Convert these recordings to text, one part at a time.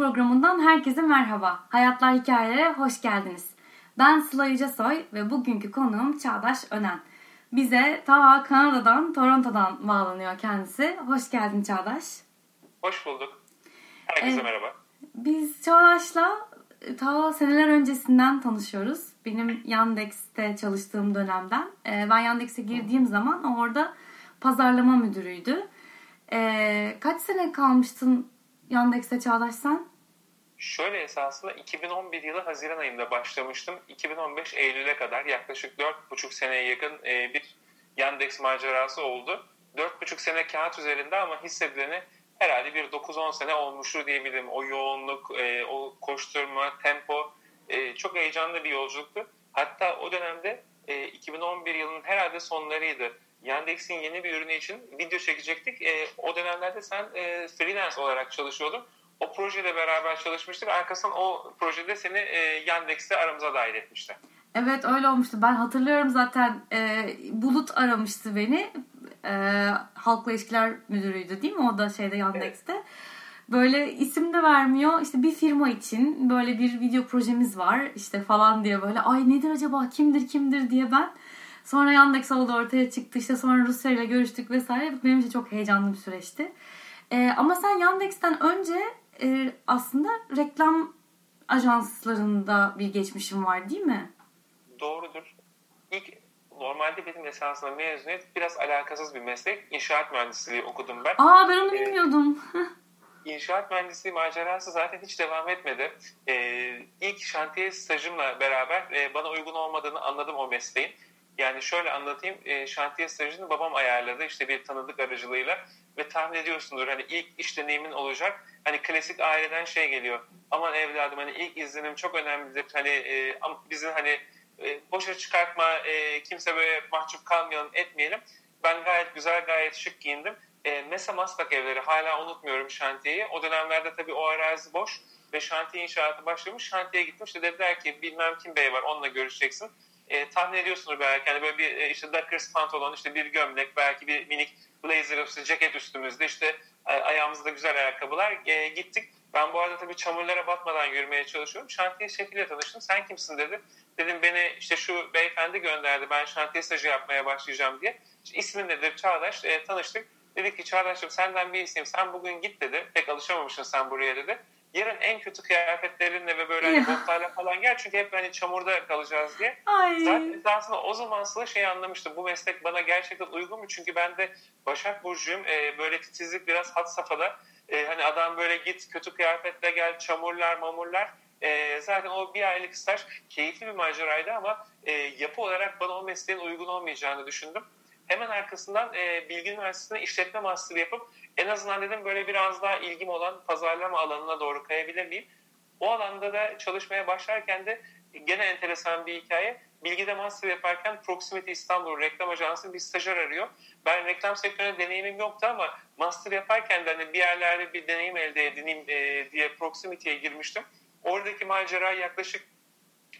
2018'in ilk programından herkese merhaba. Hayatlar Hikayelere hoş geldiniz. Ben Sıla Yücesoy ve bugünkü konuğum Çağdaş Önen. Bize ta Kanada'dan, Toronto'dan bağlanıyor kendisi. Hoş geldin Çağdaş. Hoş bulduk. Herkese ee, merhaba. Biz Çağdaş'la e, ta seneler öncesinden tanışıyoruz. Benim Yandex'te çalıştığım dönemden. Ee, ben Yandex'e girdiğim zaman orada pazarlama müdürüydü. Ee, kaç sene kalmıştın Yandex'te Çağdaş? Şöyle esasında 2011 yılı Haziran ayında başlamıştım. 2015 Eylül'e kadar yaklaşık 4,5 seneye yakın e, bir Yandex macerası oldu. 4,5 sene kağıt üzerinde ama hissedileni herhalde bir 9-10 sene olmuştur diyebilirim. O yoğunluk, e, o koşturma, tempo e, çok heyecanlı bir yolculuktu. Hatta o dönemde 2011 yılının herhalde sonlarıydı. Yandex'in yeni bir ürünü için video çekecektik. E, o dönemlerde sen e, freelance olarak çalışıyordun. O projede beraber çalışmıştık. Arkasından o projede seni e, Yandex'te aramıza dahil etmişti. Evet öyle olmuştu. Ben hatırlıyorum zaten e, Bulut aramıştı beni. E, Halkla İlişkiler Müdürüydü değil mi? O da şeyde Yandex'te. Evet. Böyle isim de vermiyor. İşte bir firma için böyle bir video projemiz var işte falan diye böyle ay nedir acaba kimdir kimdir diye ben Sonra Yandex oldu ortaya çıktı. İşte sonra Rusya ile görüştük vesaire. Benim için çok heyecanlı bir süreçti. Ee, ama sen Yandex'ten önce e, aslında reklam ajanslarında bir geçmişim var değil mi? Doğrudur. İlk normalde benim esasında mezuniyet biraz alakasız bir meslek. İnşaat mühendisliği okudum ben. Aa ben onu ee, bilmiyordum. İnşaat mühendisliği macerası zaten hiç devam etmedi. Ee, ilk şantiye stajımla beraber e, bana uygun olmadığını anladım o mesleğin. Yani şöyle anlatayım. E, şantiye stajını babam ayarladı işte bir tanıdık aracılığıyla ve tahmin ediyorsundur hani ilk iş deneyimin olacak. Hani klasik aileden şey geliyor. Aman evladım hani ilk izlenim çok önemlidir. Hani e, bizi hani e, boşa çıkartma, e, kimse böyle mahcup kalmayalım, etmeyelim. Ben gayet güzel, gayet şık giyindim. E, Mesa Maslak evleri hala unutmuyorum şantiyeyi. O dönemlerde tabii o arazi boş ve şantiye inşaatı başlamış. Şantiyeye gittim işte dediler ki bilmem kim bey var onunla görüşeceksin e, tahmin ediyorsunuz belki hani böyle bir e, işte Dockers pantolon, işte bir gömlek, belki bir minik blazer, ceket üstümüzde, işte ayağımızda güzel ayakkabılar e, gittik. Ben bu arada tabii çamurlara batmadan yürümeye çalışıyorum. Şantiye şefiyle tanıştım. Sen kimsin dedi. Dedim beni işte şu beyefendi gönderdi. Ben şantiye stajı yapmaya başlayacağım diye. İşte ismin nedir? Çağdaş. E, tanıştık. Dedi ki Çağdaş'ım senden bir isteğim. Sen bugün git dedi. Pek alışamamışsın sen buraya dedi yarın en kötü kıyafetlerinle ve böyle hani botlarla falan gel çünkü hep hani çamurda kalacağız diye. Ay. Zaten aslında o zaman Sıla şey anlamıştım. Bu meslek bana gerçekten uygun mu? Çünkü ben de Başak Burcu'yum. E, böyle titizlik biraz hat safhada. E, hani adam böyle git kötü kıyafetle gel çamurlar mamurlar. E, zaten o bir aylık staj keyifli bir maceraydı ama e, yapı olarak bana o mesleğin uygun olmayacağını düşündüm. Hemen arkasından e, Bilgi Üniversitesi'nde işletme master yapıp en azından dedim böyle biraz daha ilgim olan pazarlama alanına doğru kayabilir miyim? O alanda da çalışmaya başlarken de gene enteresan bir hikaye. Bilgide master yaparken Proximity İstanbul reklam ajansı bir stajyer arıyor. Ben reklam sektöründe deneyimim yoktu ama master yaparken de hani bir yerlerde bir deneyim elde edineyim e, diye Proximity'ye girmiştim. Oradaki macera yaklaşık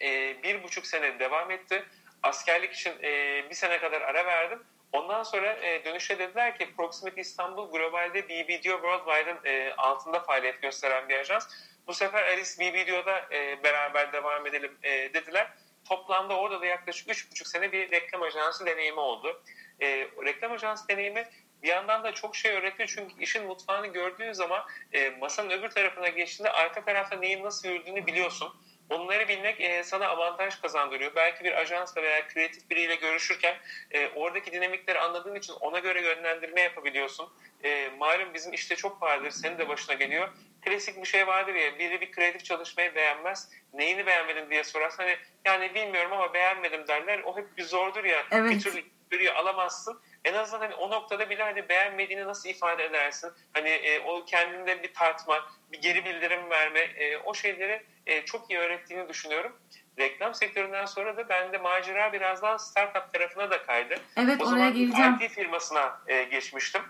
e, bir buçuk sene devam etti. Askerlik için e, bir sene kadar ara verdim. Ondan sonra e, dönüşte dediler ki Proximity İstanbul globalde BBDO Worldwide'ın e, altında faaliyet gösteren bir ajans. Bu sefer Alice BBDO'da e, beraber devam edelim e, dediler. Toplamda orada da yaklaşık 3,5 sene bir reklam ajansı deneyimi oldu. E, reklam ajansı deneyimi bir yandan da çok şey öğretiyor çünkü işin mutfağını gördüğün zaman e, masanın öbür tarafına geçtiğinde arka tarafta neyin nasıl yürüdüğünü biliyorsun. Onları bilmek e, sana avantaj kazandırıyor. Belki bir ajansla veya kreatif biriyle görüşürken e, oradaki dinamikleri anladığın için ona göre yönlendirme yapabiliyorsun. E, malum bizim işte çok vardır, senin de başına geliyor. Klasik bir şey vardır ya, biri bir kreatif çalışmayı beğenmez. Neyini beğenmedin diye sorarsan hani yani bilmiyorum ama beğenmedim derler. O hep bir zordur ya. Evet. Bir türlü bir alamazsın en azından hani o noktada bile hani beğenmediğini nasıl ifade edersin? Hani e, o kendinde bir tartma, bir geri bildirim verme, e, o şeyleri e, çok iyi öğrettiğini düşünüyorum. Reklam sektöründen sonra da bende macera biraz daha startup tarafına da kaydı. Evet o oraya zaman geleceğim. IT firmasına e, geçmiştim.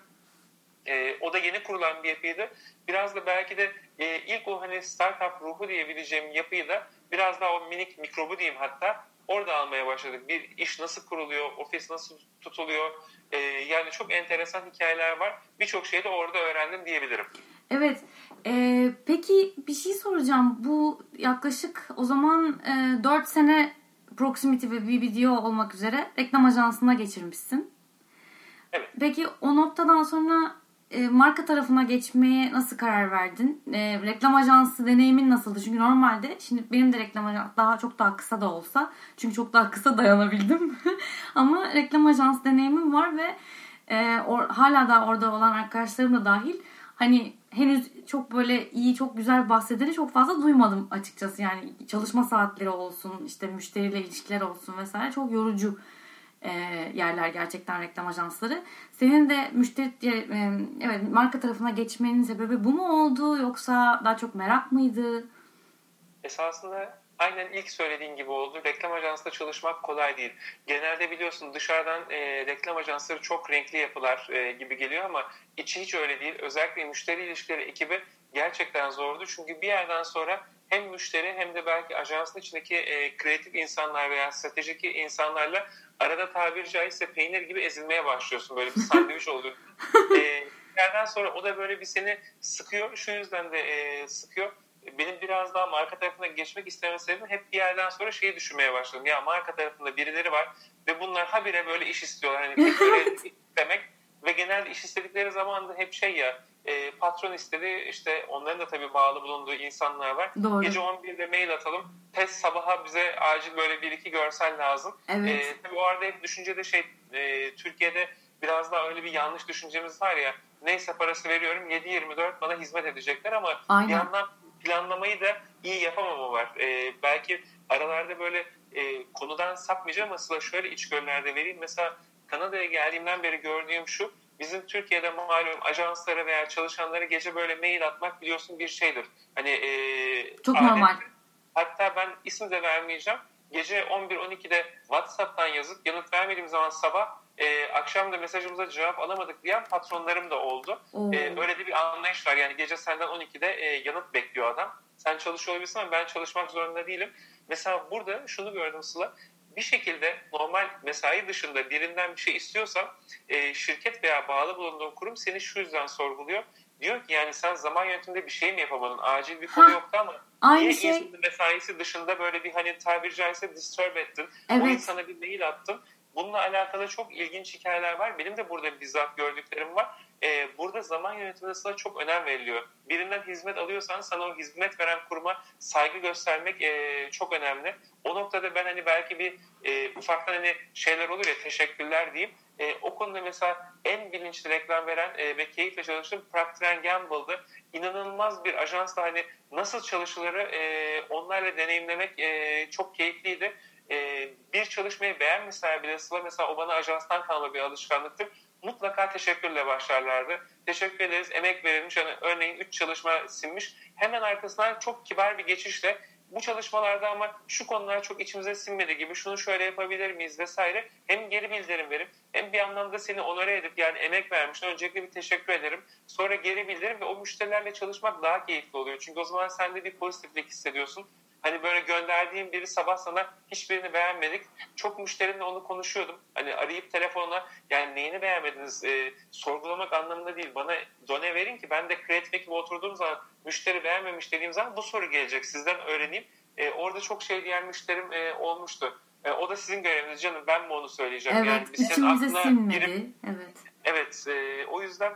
E, o da yeni kurulan bir yapıydı. Biraz da belki de e, ilk o hani startup ruhu diyebileceğim yapıyı da biraz daha o minik mikrobu diyeyim hatta Orada almaya başladık. Bir iş nasıl kuruluyor, ofis nasıl tutuluyor. E, yani çok enteresan hikayeler var. Birçok şeyi de orada öğrendim diyebilirim. Evet. E, peki bir şey soracağım. Bu yaklaşık o zaman e, 4 sene Proximity ve video olmak üzere reklam ajansına geçirmişsin. Evet. Peki o noktadan sonra e, marka tarafına geçmeye nasıl karar verdin? E, reklam ajansı deneyimin nasıldı? Çünkü normalde şimdi benim de reklam ajansı daha çok daha kısa da olsa çünkü çok daha kısa dayanabildim. Ama reklam ajansı deneyimim var ve e, or, hala da orada olan arkadaşlarım da dahil hani henüz çok böyle iyi çok güzel bahsedeni çok fazla duymadım açıkçası. Yani çalışma saatleri olsun işte müşteriyle ilişkiler olsun vesaire çok yorucu e, yerler gerçekten reklam ajansları. Senin de müşteri e, evet marka tarafına geçmenin sebebi bu mu oldu yoksa daha çok merak mıydı? Esasında aynen ilk söylediğin gibi oldu. Reklam ajansında çalışmak kolay değil. Genelde biliyorsun dışarıdan e, reklam ajansları çok renkli yapılar e, gibi geliyor ama içi hiç öyle değil. Özellikle müşteri ilişkileri ekibi gerçekten zordu. Çünkü bir yerden sonra hem müşteri hem de belki ajansın içindeki e, kreatif insanlar veya stratejik insanlarla arada tabiri caizse peynir gibi ezilmeye başlıyorsun. Böyle bir sandviç oluyor. e, yerden sonra o da böyle bir seni sıkıyor. Şu yüzden de e, sıkıyor. Benim biraz daha marka tarafına geçmek istemem sebebim hep bir yerden sonra şeyi düşünmeye başladım. Ya marka tarafında birileri var ve bunlar habire böyle iş istiyorlar. Hani böyle istemek ve genelde iş istedikleri zaman da hep şey ya e, patron istedi işte onların da tabii bağlı bulunduğu insanlar var. Doğru. Gece 11'de mail atalım. Test sabaha bize acil böyle bir iki görsel lazım. Evet. E, tabii o arada hep düşüncede şey e, Türkiye'de biraz daha öyle bir yanlış düşüncemiz var ya neyse parası veriyorum 7-24 bana hizmet edecekler ama Aynen. bir yandan planlamayı da iyi yapamama var. E, belki aralarda böyle e, konudan sapmayacağım aslında şöyle içgörülerde vereyim. Mesela Kanada'ya geldiğimden beri gördüğüm şu bizim Türkiye'de malum ajanslara veya çalışanlara gece böyle mail atmak biliyorsun bir şeydir. Hani e, Çok adet. normal. Hatta ben isim de vermeyeceğim. Gece 11-12'de WhatsApp'tan yazıp yanıt vermediğim zaman sabah e, akşam da mesajımıza cevap alamadık diyen patronlarım da oldu. E, öyle de bir anlayış var. Yani gece senden 12'de e, yanıt bekliyor adam. Sen çalışıyor olabilirsin ama ben çalışmak zorunda değilim. Mesela burada şunu gördüm Sıla bir şekilde normal mesai dışında birinden bir şey istiyorsam e, şirket veya bağlı bulunduğun kurum seni şu yüzden sorguluyor. Diyor ki yani sen zaman yönetiminde bir şey mi yapamadın? Acil bir konu Ha, yoktu ama Aynı niye şey. insanın mesaisi dışında böyle bir hani tabiri caizse disturb ettin? O Evet. insana bir mail attın. Bununla alakalı çok ilginç hikayeler var. Benim de burada bizzat gördüklerim var. Ee, burada zaman yönetimine sana çok önem veriliyor. Birinden hizmet alıyorsan sana o hizmet veren kuruma saygı göstermek e, çok önemli. O noktada ben hani belki bir e, ufaktan hani şeyler olur ya teşekkürler diyeyim. E, o konuda mesela en bilinçli reklam veren e, ve keyifle çalıştığım Procter Gamble'dı. İnanılmaz bir ajansla hani nasıl çalışılırı e, onlarla deneyimlemek e, çok keyifliydi. E, bir çalışmayı beğenmişler bile Sıla mesela o bana ajanstan kalma bir alışkanlıktır. Mutlaka teşekkürle başlarlardı. Teşekkür ederiz, emek verilmiş. Yani örneğin 3 çalışma sinmiş. Hemen arkasından çok kibar bir geçişle bu çalışmalarda ama şu konular çok içimize sinmedi gibi şunu şöyle yapabilir miyiz vesaire hem geri bildirim verip hem bir anlamda seni onore edip yani emek vermiş öncelikle bir teşekkür ederim sonra geri bildirim ve o müşterilerle çalışmak daha keyifli oluyor çünkü o zaman sen de bir pozitiflik hissediyorsun Hani böyle gönderdiğim biri sabah sana hiçbirini beğenmedik. Çok müşterimle onu konuşuyordum. Hani arayıp telefonla yani neyini beğenmediniz e, sorgulamak anlamında değil. Bana done verin ki ben de kreatif ekibe oturduğum zaman müşteri beğenmemiş dediğim zaman bu soru gelecek. Sizden öğreneyim. E, orada çok şey diyen müşterim e, olmuştu. E, o da sizin göreviniz canım. Ben mi onu söyleyeceğim? Evet. yani biz senin aklına sinmedi. girip Evet. Evet, e, o yüzden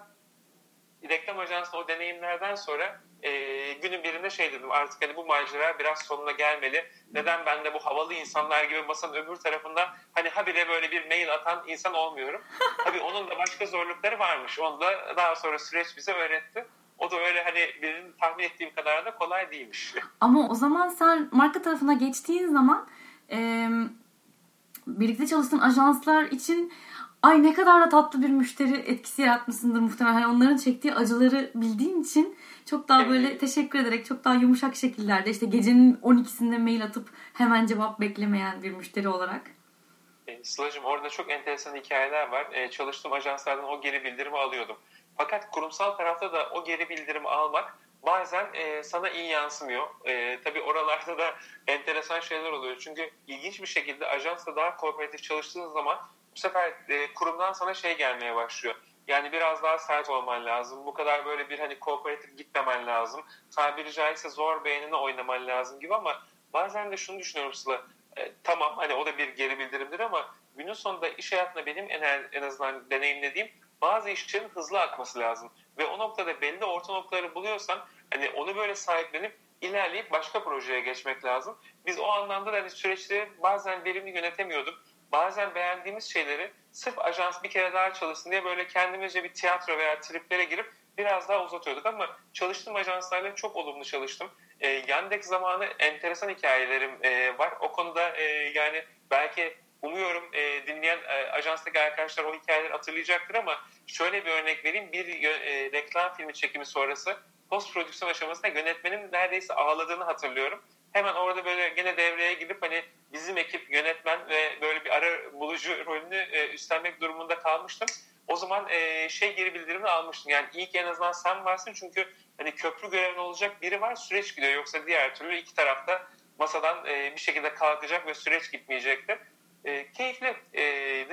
reklam ajansı o deneyimlerden sonra e, günün birinde şey dedim artık hani bu macera biraz sonuna gelmeli. Neden ben de bu havalı insanlar gibi masanın öbür tarafından hani habire böyle bir mail atan insan olmuyorum. Tabii onun da başka zorlukları varmış. Onu da daha sonra süreç bize öğretti. O da öyle hani benim tahmin ettiğim kadar da kolay değilmiş. Ama o zaman sen marka tarafına geçtiğin zaman e, birlikte çalıştığın ajanslar için ay ne kadar da tatlı bir müşteri etkisi yaratmışsındır muhtemelen. Hani onların çektiği acıları bildiğin için çok daha böyle Evet. teşekkür ederek çok daha yumuşak şekillerde işte gecenin 12'sinde mail atıp hemen cevap beklemeyen bir müşteri olarak. E, Sıla'cığım orada çok enteresan hikayeler var. E, çalıştığım ajanslardan o geri bildirimi alıyordum. Fakat kurumsal tarafta da o geri bildirimi almak bazen e, sana iyi yansımıyor. E, tabii oralarda da enteresan şeyler oluyor. Çünkü ilginç bir şekilde ajansla daha kooperatif çalıştığın zaman bu sefer e, kurumdan sana şey gelmeye başlıyor. Yani biraz daha sert olman lazım. Bu kadar böyle bir hani kooperatif gitmemen lazım. Tabiri caizse zor beğenine oynaman lazım gibi ama bazen de şunu düşünüyorum Sıla. E, tamam hani o da bir geri bildirimdir ama günün sonunda iş hayatında benim en, en azından deneyimlediğim bazı işlerin hızlı akması lazım. Ve o noktada belli orta noktaları buluyorsan hani onu böyle sahiplenip ilerleyip başka projeye geçmek lazım. Biz o anlamda da hani süreçleri bazen verimli yönetemiyorduk. Bazen beğendiğimiz şeyleri sırf ajans bir kere daha çalışsın diye böyle kendimizce bir tiyatro veya triplere girip biraz daha uzatıyorduk ama çalıştığım ajanslarla çok olumlu çalıştım. E, Yandex zamanı enteresan hikayelerim e, var. O konuda e, yani belki umuyorum e, dinleyen e, ajanstaki arkadaşlar o hikayeleri hatırlayacaktır ama şöyle bir örnek vereyim. Bir e, reklam filmi çekimi sonrası post prodüksiyon aşamasında yönetmenin neredeyse ağladığını hatırlıyorum. Hemen orada böyle gene devreye gidip hani bizim ekip yönetmen ve böyle bir ara bulucu rolünü e, üstlenmek durumunda kalmıştım. O zaman e, şey geri bildirimini almıştım. Yani ilk en azından sen varsın çünkü hani köprü görevli olacak biri var süreç gidiyor. Yoksa diğer türlü iki tarafta masadan e, bir şekilde kalkacak ve süreç gitmeyecekti. E, keyifli e,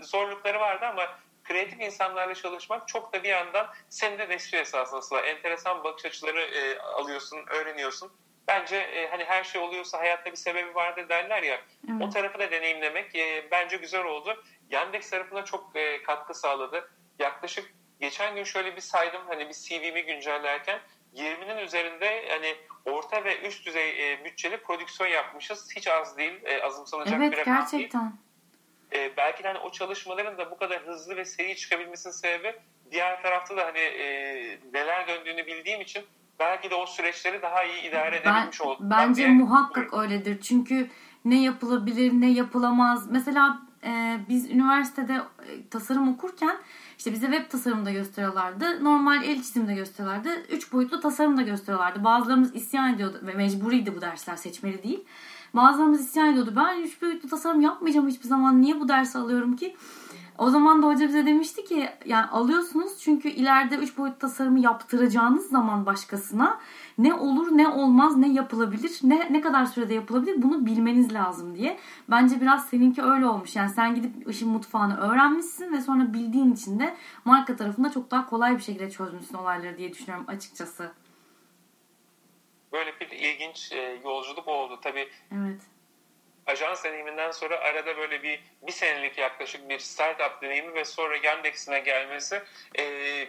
zorlukları vardı ama kreatif insanlarla çalışmak çok da bir yandan seni de besliyor esasında. Enteresan bakış açıları e, alıyorsun, öğreniyorsun. Bence e, hani her şey oluyorsa hayatta bir sebebi vardır derler ya. Evet. O tarafı da deneyimlemek e, bence güzel oldu. Yandex tarafına çok e, katkı sağladı. Yaklaşık geçen gün şöyle bir saydım hani bir CV'mi güncellerken 20'nin üzerinde hani orta ve üst düzey e, bütçeli prodüksiyon yapmışız. Hiç az değil, e, azımsanacak evet, bir rakam gerçekten. değil. E, belki de hani o çalışmaların da bu kadar hızlı ve seri çıkabilmesinin sebebi diğer tarafta da hani e, neler döndüğünü bildiğim için belki de o süreçleri daha iyi idare edebilmiş ben, oldum. Bence ben muhakkak öyledir. Çünkü ne yapılabilir ne yapılamaz. Mesela e, biz üniversitede e, tasarım okurken işte bize web tasarımı da gösteriyorlardı. Normal el çizimi de gösteriyorlardı. Üç boyutlu tasarım da gösteriyorlardı. Bazılarımız isyan ediyordu ve mecburiydi bu dersler seçmeli değil. Bazılarımız isyan ediyordu. Ben üç boyutlu tasarım yapmayacağım hiçbir zaman. Niye bu dersi alıyorum ki? O zaman da hoca bize demişti ki yani alıyorsunuz çünkü ileride üç boyutlu tasarımı yaptıracağınız zaman başkasına ne olur ne olmaz ne yapılabilir ne ne kadar sürede yapılabilir bunu bilmeniz lazım diye. Bence biraz seninki öyle olmuş. Yani sen gidip işin mutfağını öğrenmişsin ve sonra bildiğin için de marka tarafında çok daha kolay bir şekilde çözmüşsün olayları diye düşünüyorum açıkçası. Böyle bir ilginç e, yolculuk oldu. Tabii evet ajans deneyiminden sonra arada böyle bir bir senelik yaklaşık bir startup deneyimi ve sonra Yandex'ine gelmesi e,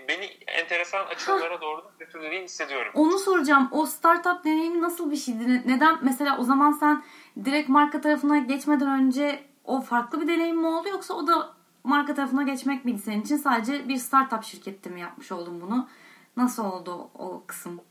beni enteresan açılara doğru götürdüğünü hissediyorum. Onu soracağım. O startup deneyimi nasıl bir şeydi? Neden mesela o zaman sen direkt marka tarafına geçmeden önce o farklı bir deneyim mi oldu yoksa o da marka tarafına geçmek miydi senin için? Sadece bir startup şirkette mi yapmış oldun bunu? Nasıl oldu o kısım?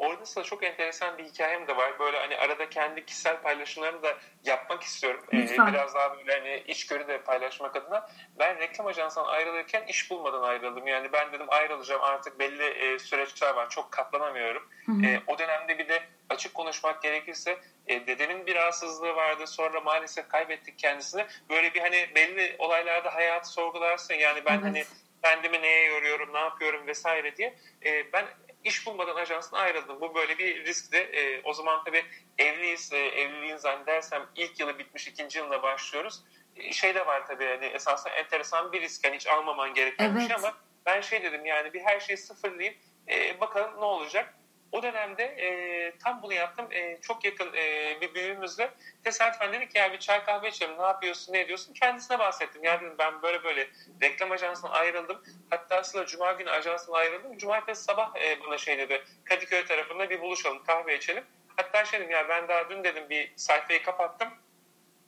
Orada sana çok enteresan bir hikayem de var. Böyle hani arada kendi kişisel paylaşımlarını da yapmak istiyorum. Ee, biraz daha böyle hani içgörü de paylaşmak adına. Ben reklam ajansından ayrılırken iş bulmadan ayrıldım. Yani ben dedim ayrılacağım artık belli e, süreçler var. Çok katlanamıyorum. E, o dönemde bir de açık konuşmak gerekirse e, dedemin bir rahatsızlığı vardı. Sonra maalesef kaybettik kendisini. Böyle bir hani belli olaylarda hayatı sorgularsın. Yani ben evet. hani kendimi neye yoruyorum, ne yapıyorum vesaire diye. E, ben iş bulmadan ajansın ayrıldım. Bu böyle bir riskti. E, o zaman tabii evliyiz. E, evliliğin zannedersem ilk yılı bitmiş, ikinci yılına başlıyoruz. E, şey de var tabii hani esasında enteresan bir risk. Yani hiç almaman gereken evet. bir şey ama ben şey dedim yani bir her şeyi sıfırlayıp e, bakalım ne olacak. O dönemde e, tam bunu yaptım. E, çok yakın e, bir büyüğümüzle tesadüfen dedik ya bir çay kahve içelim ne yapıyorsun ne ediyorsun kendisine bahsettim. Yani dedim ben böyle böyle reklam ajansından ayrıldım. Hatta aslında cuma günü ajansından ayrıldım. Cumartesi sabah e, bana şey dedi Kadıköy tarafında bir buluşalım kahve içelim. Hatta şey dedim ya ben daha dün dedim bir sayfayı kapattım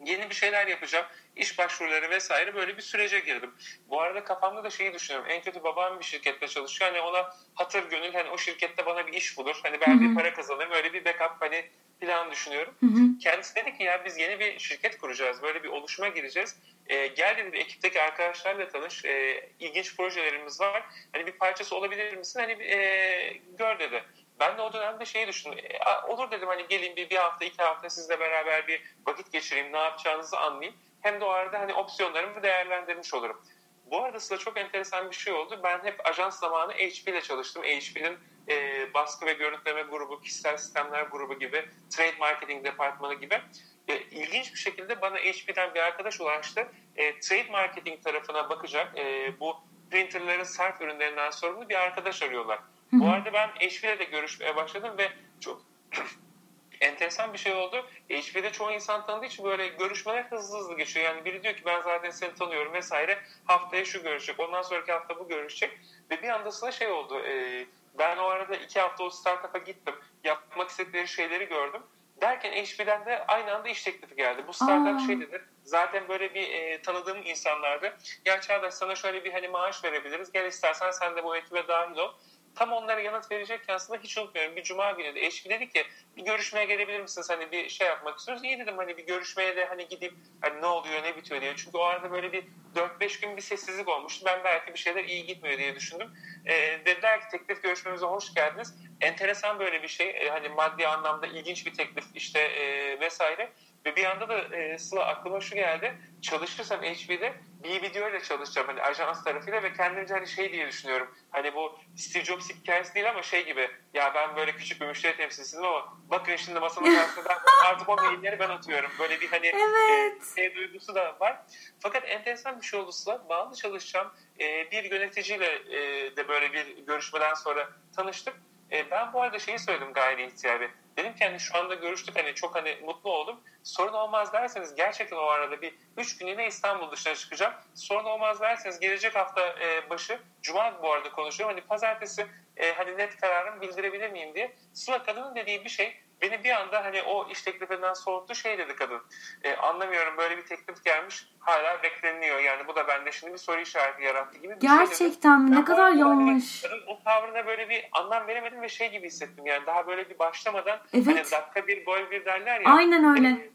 yeni bir şeyler yapacağım. İş başvuruları vesaire böyle bir sürece girdim. Bu arada kafamda da şeyi düşünüyorum. En kötü babam bir şirkette çalışıyor. Hani ona hatır gönül hani o şirkette bana bir iş bulur. Hani ben bir para kazanayım. Öyle bir backup hani plan düşünüyorum. Hı-hı. Kendisi dedi ki ya biz yeni bir şirket kuracağız. Böyle bir oluşuma gireceğiz. E, gel dedi ekipteki arkadaşlarla tanış. E, ilginç projelerimiz var. Hani bir parçası olabilir misin? Hani e, gör dedi. Ben de o dönemde şeyi düşündüm. E, olur dedim hani gelin bir, bir hafta iki hafta sizle beraber bir vakit geçireyim ne yapacağınızı anlayayım. Hem de o arada hani opsiyonlarımı değerlendirmiş olurum. Bu arada Sıla çok enteresan bir şey oldu. Ben hep ajans zamanı HP ile çalıştım. HP'nin e, baskı ve görüntüleme grubu, kişisel sistemler grubu gibi, trade marketing departmanı gibi. E, ilginç bir şekilde bana HP'den bir arkadaş ulaştı. E, trade marketing tarafına bakacak e, bu printerların sarf ürünlerinden sorumlu bir arkadaş arıyorlar. Bu arada ben HP'yle de görüşmeye başladım ve çok enteresan bir şey oldu. HP'de çoğu insan tanıdığı için böyle görüşmeler hızlı hızlı geçiyor. Yani biri diyor ki ben zaten seni tanıyorum vesaire. Haftaya şu görüşecek. Ondan sonraki hafta bu görüşecek. Ve bir anda şey oldu. E, ben o arada iki hafta o startup'a gittim. Yapmak istedikleri şeyleri gördüm. Derken HP'den de aynı anda iş teklifi geldi. Bu startup Aa. şey dedi. Zaten böyle bir e, tanıdığım insanlardı. Ya Çağdaş sana şöyle bir hani maaş verebiliriz. Gel istersen sen de bu ekibe dahil ol. Tam onlara yanıt verecekken aslında hiç unutmuyorum. Bir cuma günü de eşim dedi ki bir görüşmeye gelebilir misiniz? Hani bir şey yapmak istiyoruz. İyi dedim hani bir görüşmeye de hani gidip hani ne oluyor ne bitiyor diye. Çünkü o arada böyle bir 4-5 gün bir sessizlik olmuştu. Ben belki bir şeyler iyi gitmiyor diye düşündüm. E, dediler ki teklif görüşmemize hoş geldiniz. Enteresan böyle bir şey. E, hani maddi anlamda ilginç bir teklif işte e, vesaire. Ve bir anda da e, Sıla aklıma şu geldi. Çalışırsam HP'de bir video ile çalışacağım hani ajans tarafıyla ve kendimce hani şey diye düşünüyorum. Hani bu Steve Jobs hikayesi değil ama şey gibi ya ben böyle küçük bir müşteri temsilcisiyim ama bakın şimdi masanın karşısında artık o mailleri ben atıyorum. Böyle bir hani evet. e, şey duygusu da var. Fakat enteresan bir şey oldu Sıla. Bağlı çalışacağım e, bir yöneticiyle e, de böyle bir görüşmeden sonra tanıştık. E, ben bu arada şeyi söyledim gayri ihtiyari Dedim ki hani şu anda görüştük hani çok hani mutlu oldum. Sorun olmaz derseniz gerçekten o arada bir 3 günlüğüne İstanbul dışına çıkacağım. Sorun olmaz derseniz gelecek hafta e, başı Cuma bu arada konuşuyorum. Hani pazartesi e, hani net kararımı bildirebilir miyim diye. Sıla kadının dediği bir şey beni bir anda hani o iş teklifinden soğuttu şey dedi kadın. E, anlamıyorum böyle bir teklif gelmiş hala bekleniyor. Yani bu da bende şimdi bir soru işareti yarattı gibi bir Gerçekten şey? Ne kadar yanlış. Hani, o tavrına böyle bir anlam veremedim ve şey gibi hissettim. Yani daha böyle bir başlamadan evet. hani dakika bir gol bir derler ya. Aynen öyle. Hani,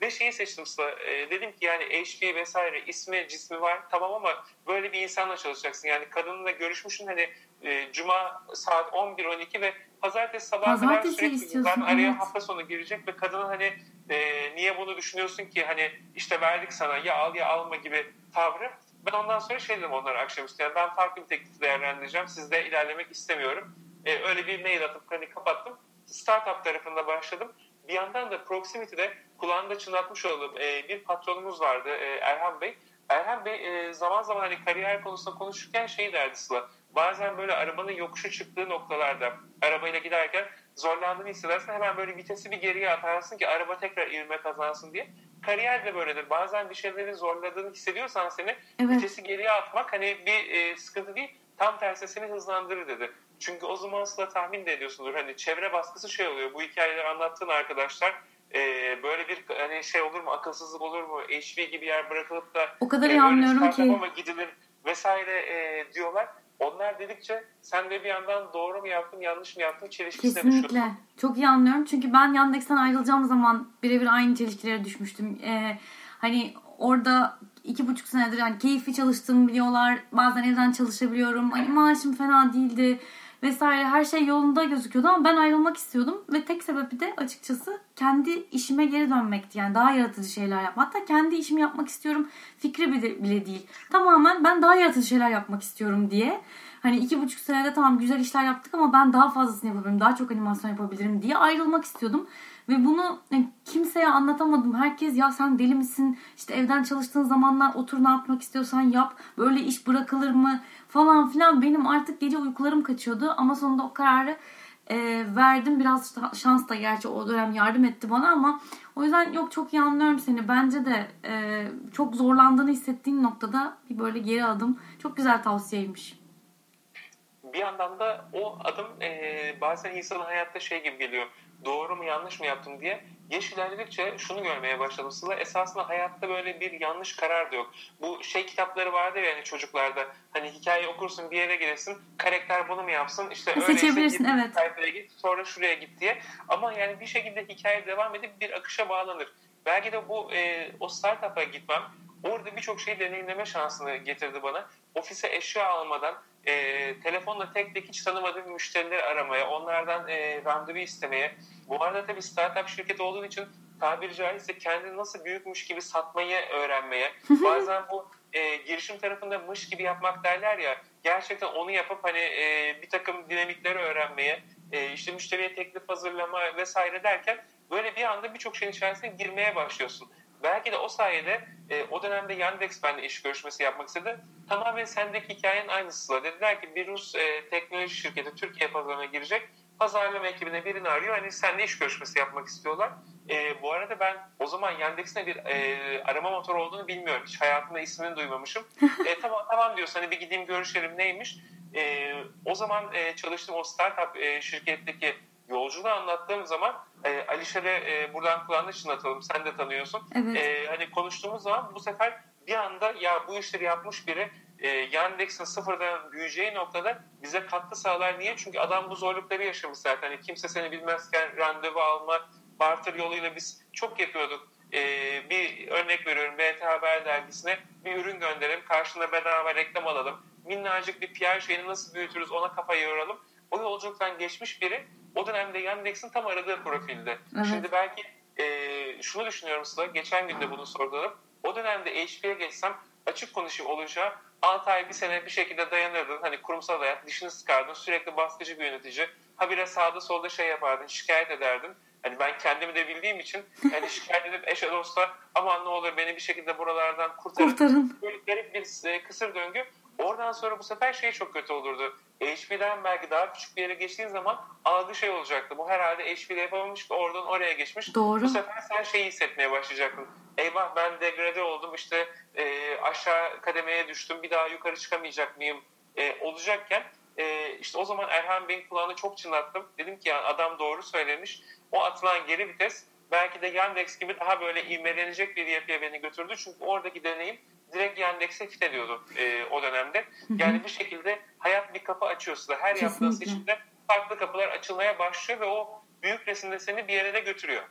ve şeyi seçtim Sıla. E, dedim ki yani HP vesaire ismi cismi var tamam ama böyle bir insanla çalışacaksın. Yani kadınla görüşmüşsün hani e, cuma saat 11-12 ve pazartesi sabah kadar sürekli ben araya evet. hafta sonu girecek ve kadının hani e, niye bunu düşünüyorsun ki hani işte verdik sana ya al ya alma gibi tavrı. Ben ondan sonra şey dedim onlara akşamüstü yani ben farklı bir teklif değerlendireceğim. Sizde ilerlemek istemiyorum. E, öyle bir mail atıp hani kapattım. Startup tarafında başladım. Bir yandan da Proximity'de kulağında çınlatmış olduğum e, bir patronumuz vardı e, Erhan Bey. Erhan Bey e, zaman zaman hani kariyer konusunda konuşurken şey derdi Sıla. Bazen böyle arabanın yokuşu çıktığı noktalarda arabayla giderken zorlandığını hissedersin hemen böyle vitesi bir geriye atarsın ki araba tekrar ivme kazansın diye. Kariyer de böyledir. Bazen bir şeylerin zorladığını hissediyorsan seni evet. vitesi geriye atmak hani bir e, sıkıntı değil. Tam tersi seni hızlandırır dedi. Çünkü o zaman aslında tahmin de ediyorsundur. Hani çevre baskısı şey oluyor. Bu hikayeleri anlattığın arkadaşlar e, böyle bir hani şey olur mu? Akılsızlık olur mu? HV gibi yer bırakılıp da o kadar e, iyi anlıyorum ki ama gidilir vesaire e, diyorlar. Onlar dedikçe sen de bir yandan doğru mu yaptın, yanlış mı yaptın çelişkisine Kesinlikle. Çok iyi anlıyorum. Çünkü ben Yandex'ten ayrılacağım zaman birebir aynı çelişkilere düşmüştüm. Ee, hani orada iki buçuk senedir hani keyifli çalıştığımı biliyorlar. Bazen evden çalışabiliyorum. Hani maaşım fena değildi vesaire her şey yolunda gözüküyordu ama ben ayrılmak istiyordum ve tek sebebi de açıkçası kendi işime geri dönmekti. Yani daha yaratıcı şeyler yapmak. Hatta kendi işimi yapmak istiyorum fikri bile, bile değil. Tamamen ben daha yaratıcı şeyler yapmak istiyorum diye. Hani iki buçuk senede tamam güzel işler yaptık ama ben daha fazlasını yapabilirim. Daha çok animasyon yapabilirim diye ayrılmak istiyordum. Ve bunu yani kimseye anlatamadım. Herkes ya sen deli misin? İşte evden çalıştığın zamanlar otur ne yapmak istiyorsan yap. Böyle iş bırakılır mı? Falan filan. Benim artık gece uykularım kaçıyordu. Ama sonunda o kararı e, verdim. Biraz şans da gerçi o dönem yardım etti bana ama o yüzden yok çok iyi anlıyorum seni. Bence de e, çok zorlandığını hissettiğin noktada bir böyle geri adım. Çok güzel tavsiyeymiş. Bir yandan da o adım e, bazen insanın hayatta şey gibi geliyor doğru mu yanlış mı yaptım diye yaş ilerledikçe şunu görmeye başladım. Sıla esasında hayatta böyle bir yanlış karar da yok. Bu şey kitapları vardı ya yani çocuklarda hani hikaye okursun bir yere gelirsin karakter bunu mu yapsın işte Seçebilirsin git, evet. sayfaya git sonra şuraya git diye. Ama yani bir şekilde hikaye devam edip bir akışa bağlanır. Belki de bu e, o startup'a gitmem orada birçok şeyi deneyimleme şansını getirdi bana. Ofise eşya almadan e, telefonla tek tek hiç tanımadığım müşterileri aramaya, onlardan e, randevu istemeye. Bu arada tabii startup şirketi olduğu için tabiri caizse kendini nasıl büyükmüş gibi satmayı öğrenmeye. Bazen bu e, girişim tarafında mış gibi yapmak derler ya gerçekten onu yapıp hani e, bir takım dinamikleri öğrenmeye e, işte müşteriye teklif hazırlama vesaire derken böyle bir anda birçok şeyin içerisine girmeye başlıyorsun. Belki de o sayede e, o dönemde Yandex benimle iş görüşmesi yapmak istedi. Tamamen sendeki hikayenin aynısı. Dediler ki bir Rus e, teknoloji şirketi Türkiye pazarına girecek. Pazarlama ekibine birini arıyor. Hani seninle iş görüşmesi yapmak istiyorlar. E, bu arada ben o zaman Yandex'in bir e, arama motoru olduğunu bilmiyorum. Hiç hayatımda ismini duymamışım. e, tamam tamam diyorsun hani bir gideyim görüşelim neymiş. E, o zaman e, çalıştığım o startup e, şirketteki yolculuğu anlattığım zaman e, Alişer'e e, buradan kulağını çınlatalım. Sen de tanıyorsun. Evet. E, hani konuştuğumuz zaman bu sefer bir anda ya bu işleri yapmış biri e, Yandex'in sıfırdan büyüyeceği noktada bize katkı sağlar. Niye? Çünkü adam bu zorlukları yaşamış zaten. Hani kimse seni bilmezken randevu alma, barter yoluyla biz çok yapıyorduk. E, bir örnek veriyorum BT Haber dergisine bir ürün gönderelim. Karşında bedava reklam alalım. Minnacık bir PR şeyini nasıl büyütürüz ona kafayı yoralım. O yolculuktan geçmiş biri o dönemde Yandex'in tam aradığı profilde. Evet. Şimdi belki e, şunu düşünüyorum Sıla. Geçen gün de bunu sordum. O dönemde HP'ye geçsem açık konuşayım olacağı 6 ay bir sene bir şekilde dayanırdın. Hani kurumsal hayat dişini sıkardın. Sürekli baskıcı bir yönetici. Habire sağda solda şey yapardın. Şikayet ederdin. Hani ben kendimi de bildiğim için hani şikayet edip eşe dosta aman ne olur beni bir şekilde buralardan kurtarın. kurtarın. Böyle garip bir e, kısır döngü. Oradan sonra bu sefer şey çok kötü olurdu. HP'den belki daha küçük bir yere geçtiğin zaman algı şey olacaktı. Bu herhalde HP'de yapamamış oradan oraya geçmiş. Doğru. Bu sefer sen şeyi hissetmeye başlayacaktın. Eyvah ben degrade oldum işte e, aşağı kademeye düştüm bir daha yukarı çıkamayacak mıyım e, olacakken e, işte o zaman Erhan Bey'in kulağını çok çınlattım. Dedim ki yani adam doğru söylemiş. O atılan geri vites belki de Yandex gibi daha böyle ivmelenecek bir yapıya beni götürdü. Çünkü oradaki deneyim direkt Yandex'e fit ediyordu e, o dönemde. Yani bir şekilde hayat bir kapı açıyor size. Her Kesinlikle. yaptığın seçimde farklı kapılar açılmaya başlıyor ve o büyük resimde seni bir yere de götürüyor.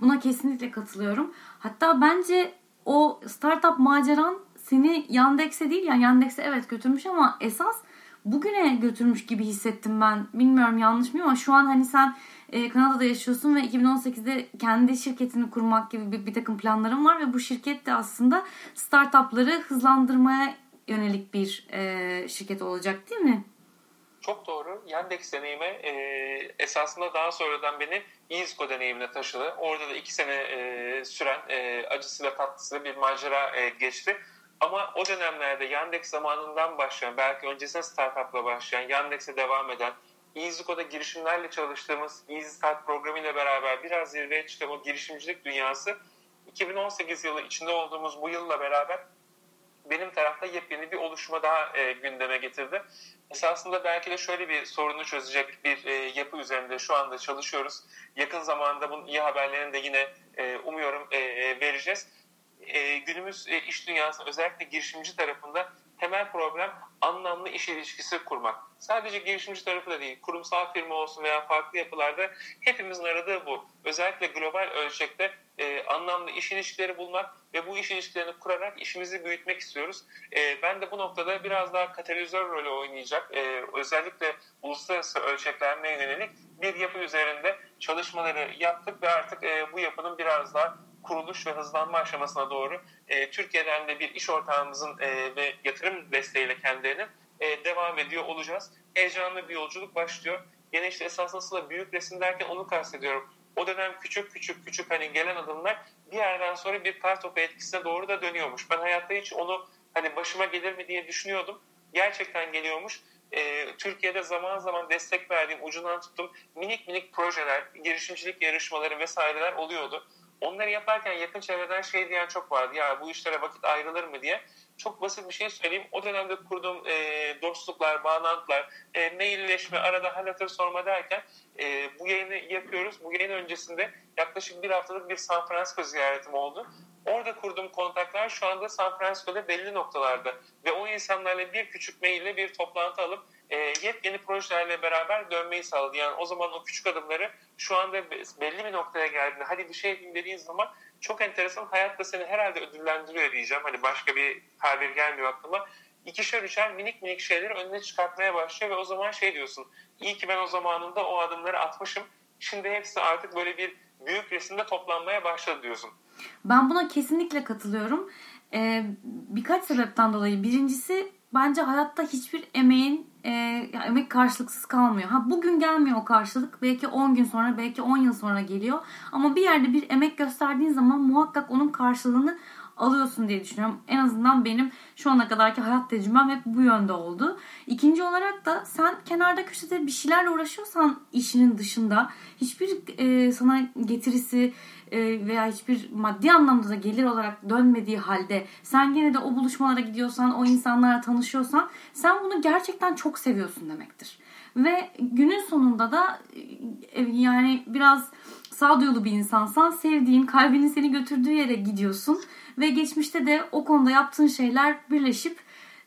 Buna kesinlikle katılıyorum. Hatta bence o startup maceran seni Yandex'e değil yani Yandex'e evet götürmüş ama esas bugüne götürmüş gibi hissettim ben. Bilmiyorum yanlış mı ama şu an hani sen e, Kanada'da yaşıyorsun ve 2018'de kendi şirketini kurmak gibi bir, bir takım planların var ve bu şirket de aslında startupları hızlandırmaya yönelik bir e, şirket olacak değil mi? Çok doğru. Yandex deneyimi e, esasında daha sonradan beni İzko deneyimine taşıdı. Orada da iki sene e, süren e, acısı ve tatlısı bir macera e, geçti. Ama o dönemlerde Yandex zamanından başlayan, belki öncesinde startupla başlayan, Yandex'e devam eden, EasyCode'a girişimlerle çalıştığımız Easy Start programıyla beraber biraz zirveye çıkan o girişimcilik dünyası 2018 yılı içinde olduğumuz bu yılla beraber benim tarafta yepyeni bir oluşuma daha e, gündeme getirdi. Esasında belki de şöyle bir sorunu çözecek bir e, yapı üzerinde şu anda çalışıyoruz. Yakın zamanda bunun iyi haberlerini de yine e, umuyorum e, e vereceğiz. E, günümüz e, iş dünyasında özellikle girişimci tarafında temel problem anlamlı iş ilişkisi kurmak. Sadece girişimci tarafı da değil, kurumsal firma olsun veya farklı yapılarda hepimizin aradığı bu. Özellikle global ölçekte e, anlamlı iş ilişkileri bulmak ve bu iş ilişkilerini kurarak işimizi büyütmek istiyoruz. E, ben de bu noktada biraz daha katalizör rolü oynayacak, e, özellikle uluslararası ölçeklenmeye yönelik bir yapı üzerinde çalışmaları yaptık ve artık e, bu yapının biraz daha kuruluş ve hızlanma aşamasına doğru e, Türkiye'den de bir iş ortağımızın e, ve yatırım desteğiyle kendilerinin e, devam ediyor olacağız. Heyecanlı bir yolculuk başlıyor. Yine işte esasında büyük resim derken onu kastediyorum. O dönem küçük küçük küçük hani gelen adımlar bir yerden sonra bir kar topu etkisine doğru da dönüyormuş. Ben hayatta hiç onu hani başıma gelir mi diye düşünüyordum. Gerçekten geliyormuş. Ee, Türkiye'de zaman zaman destek verdiğim, ucundan tuttum minik minik projeler, girişimcilik yarışmaları vesaireler oluyordu. Onları yaparken yakın çevreden şey diyen çok vardı. Ya bu işlere vakit ayrılır mı diye. Çok basit bir şey söyleyeyim. O dönemde kurduğum e, dostluklar, bağlantılar, e, mailleşme, arada hal hatır sorma derken e, bu yayını yapıyoruz. Bu yayın öncesinde yaklaşık bir haftalık bir San Francisco ziyaretim oldu. Orada kurduğum kontaklar şu anda San Francisco'da belli noktalarda. Ve o insanlarla bir küçük maille bir toplantı alıp e, yepyeni projelerle beraber dönmeyi sağladı. Yani o zaman o küçük adımları şu anda belli bir noktaya geldiğinde hadi bir şey yapayım dediğin zaman çok enteresan hayat da seni herhalde ödüllendiriyor diyeceğim. Hani başka bir tabir gelmiyor aklıma. İkişer üçer minik minik şeyleri önüne çıkartmaya başlıyor ve o zaman şey diyorsun. İyi ki ben o zamanında o adımları atmışım. Şimdi hepsi artık böyle bir büyük resimde toplanmaya başladı diyorsun. Ben buna kesinlikle katılıyorum. E, birkaç sebepten dolayı. Birincisi bence hayatta hiçbir emeğin e, emek karşılıksız kalmıyor. Ha bugün gelmiyor o karşılık. Belki 10 gün sonra, belki 10 yıl sonra geliyor. Ama bir yerde bir emek gösterdiğin zaman muhakkak onun karşılığını alıyorsun diye düşünüyorum. En azından benim şu ana kadarki hayat tecrübem hep bu yönde oldu. İkinci olarak da sen kenarda köşede bir şeylerle uğraşıyorsan işinin dışında hiçbir e, sana getirisi e, veya hiçbir maddi anlamda da gelir olarak dönmediği halde sen yine de o buluşmalara gidiyorsan, o insanlarla tanışıyorsan sen bunu gerçekten çok seviyorsun demektir. Ve günün sonunda da e, yani biraz sağduyulu bir insansan sevdiğin, kalbinin seni götürdüğü yere gidiyorsun ve geçmişte de o konuda yaptığın şeyler birleşip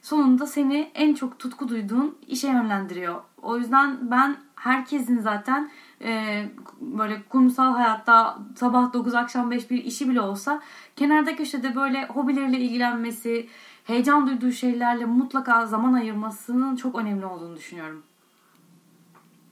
sonunda seni en çok tutku duyduğun işe yönlendiriyor. O yüzden ben herkesin zaten e, böyle kurumsal hayatta sabah 9 akşam 5 bir işi bile olsa kenarda köşede böyle hobileriyle ilgilenmesi, heyecan duyduğu şeylerle mutlaka zaman ayırmasının çok önemli olduğunu düşünüyorum.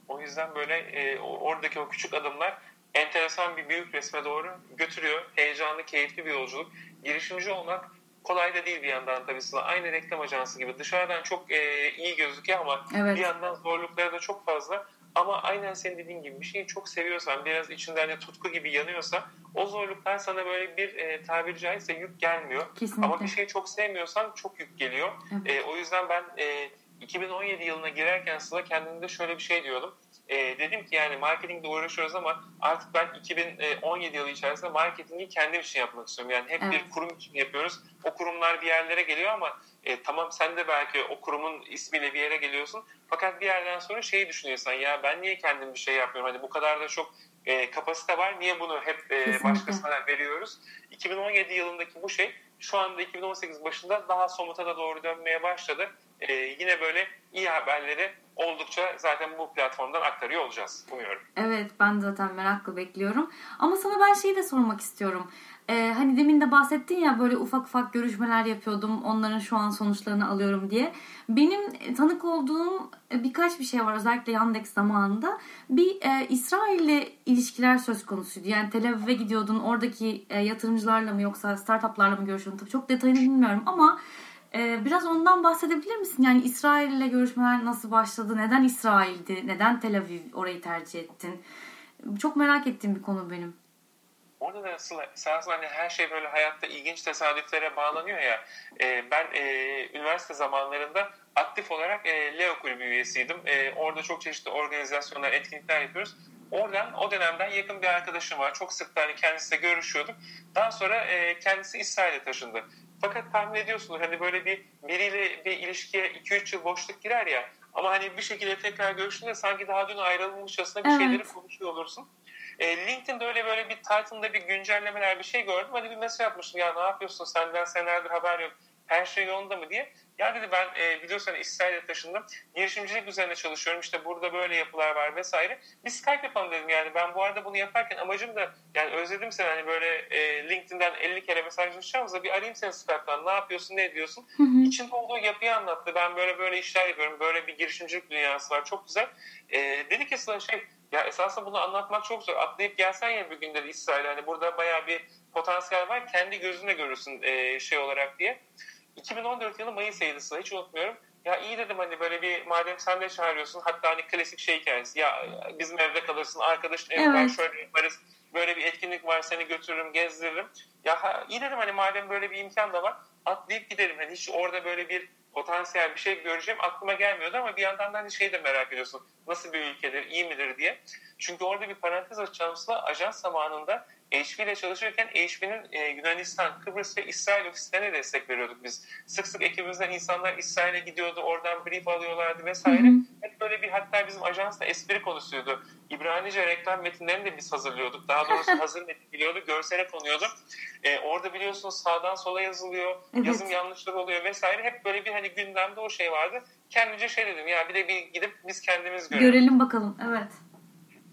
O yüzden böyle e, oradaki o küçük adımlar enteresan bir büyük resme doğru götürüyor. Heyecanlı, keyifli bir yolculuk. Girişimci olmak kolay da değil bir yandan tabii Sıla. Aynı reklam ajansı gibi. Dışarıdan çok e, iyi gözüküyor ama evet. bir yandan zorlukları da çok fazla. Ama aynen senin dediğin gibi bir şeyi çok seviyorsan, biraz içinden de tutku gibi yanıyorsa o zorluklar sana böyle bir e, tabiri caizse yük gelmiyor. Kesinlikle. Ama bir şeyi çok sevmiyorsan çok yük geliyor. Evet. E, o yüzden ben e, 2017 yılına girerken Sıla kendimde şöyle bir şey diyordum e, dedim ki yani marketingle uğraşıyoruz ama artık ben 2017 yılı içerisinde marketingi kendim için yapmak istiyorum. Yani hep evet. bir kurum için yapıyoruz. O kurumlar bir yerlere geliyor ama e, tamam sen de belki o kurumun ismiyle bir yere geliyorsun. Fakat bir yerden sonra şeyi düşünüyorsan ya ben niye kendim bir şey yapmıyorum? Hani bu kadar da çok e, kapasite var. Niye bunu hep e, başkasına veriyoruz? 2017 yılındaki bu şey şu anda 2018 başında daha somuta da doğru dönmeye başladı. E, yine böyle iyi haberleri oldukça zaten bu platformdan aktarıyor olacağız. Umuyorum. Evet ben zaten merakla bekliyorum. Ama sana ben şeyi de sormak istiyorum. Ee, hani demin de bahsettin ya böyle ufak ufak görüşmeler yapıyordum. Onların şu an sonuçlarını alıyorum diye. Benim tanık olduğum birkaç bir şey var özellikle Yandex zamanında. Bir e, İsrail ile ilişkiler söz konusuydu. Yani Tel Aviv'e gidiyordun. Oradaki e, yatırımcılarla mı yoksa startuplarla mı görüşüyordun? Tabii çok detayını bilmiyorum ama ee, biraz ondan bahsedebilir misin? Yani İsrail ile görüşmeler nasıl başladı? Neden İsrail'di? Neden Tel Aviv orayı tercih ettin? Çok merak ettiğim bir konu benim. Orada da aslında esasında hani her şey böyle hayatta ilginç tesadüflere bağlanıyor ya. E, ben e, üniversite zamanlarında aktif olarak e, Leo Kulübü üyesiydim. E, orada çok çeşitli organizasyonlar, etkinlikler yapıyoruz. Oradan o dönemden yakın bir arkadaşım var. Çok sık hani kendisiyle görüşüyorduk. Daha sonra e, kendisi İsrail'e taşındı. Fakat tahmin ediyorsunuz hani böyle bir biriyle bir ilişkiye 2-3 yıl boşluk girer ya ama hani bir şekilde tekrar görüştüğünde sanki daha dün ayrılmışçasına bir evet. şeyleri konuşuyor olursun. E, LinkedIn'de öyle böyle bir title'ında bir güncellemeler bir şey gördüm. Hani bir mesaj yapmıştım ya ne yapıyorsun senden senelerdir haber yok her şey yolunda mı diye. Ya dedi ben e, biliyorsun hani İsrail'e taşındım. Girişimcilik üzerine çalışıyorum. İşte burada böyle yapılar var vesaire. Bir Skype yapalım dedim yani. Ben bu arada bunu yaparken amacım da yani özledim seni hani böyle e, LinkedIn'den 50 kere mesajlaşacağımızda bir arayayım seni Skype'dan. Ne yapıyorsun, ne ediyorsun? Hı hı. İçinde olduğu yapıyı anlattı. Ben böyle böyle işler yapıyorum. Böyle bir girişimcilik dünyası var. Çok güzel. E, dedi ki sana şey ya esasında bunu anlatmak çok zor. Atlayıp gelsen ya bir gün dedi İsrail'e. Hani burada bayağı bir potansiyel var. Kendi gözünle görürsün e, şey olarak diye. 2014 yılı Mayıs ayıydı hiç unutmuyorum. Ya iyi dedim hani böyle bir madem sen de çağırıyorsun hatta hani klasik şey hikayesi ya bizim evde kalırsın arkadaşın evi evet. var şöyle yaparız böyle bir etkinlik var seni götürürüm gezdiririm. Ya iyi dedim hani madem böyle bir imkan da var atlayıp gidelim. Hani hiç orada böyle bir potansiyel bir şey göreceğim aklıma gelmiyordu ama bir yandan da hani şey de merak ediyorsun. Nasıl bir ülkedir, iyi midir diye. Çünkü orada bir parantez açacağımızda ajans zamanında HP ile çalışırken HP'nin e, Yunanistan, Kıbrıs ve İsrail ofislerine destek veriyorduk biz. Sık sık ekibimizden insanlar İsrail'e gidiyordu, oradan brief alıyorlardı vesaire. Hı hı. Hep böyle bir hatta bizim ajansla espri konusuydu. İbranice reklam metinlerini de biz hazırlıyorduk. Daha doğrusu hazır metin biliyordu, görsele konuyordu. E, orada biliyorsunuz sağdan sola yazılıyor, evet. yazım yanlışları oluyor vesaire. Hep böyle bir hani gündemde o şey vardı. Kendimce şey dedim ya bir de bir gidip biz kendimiz görelim. Görelim bakalım, evet.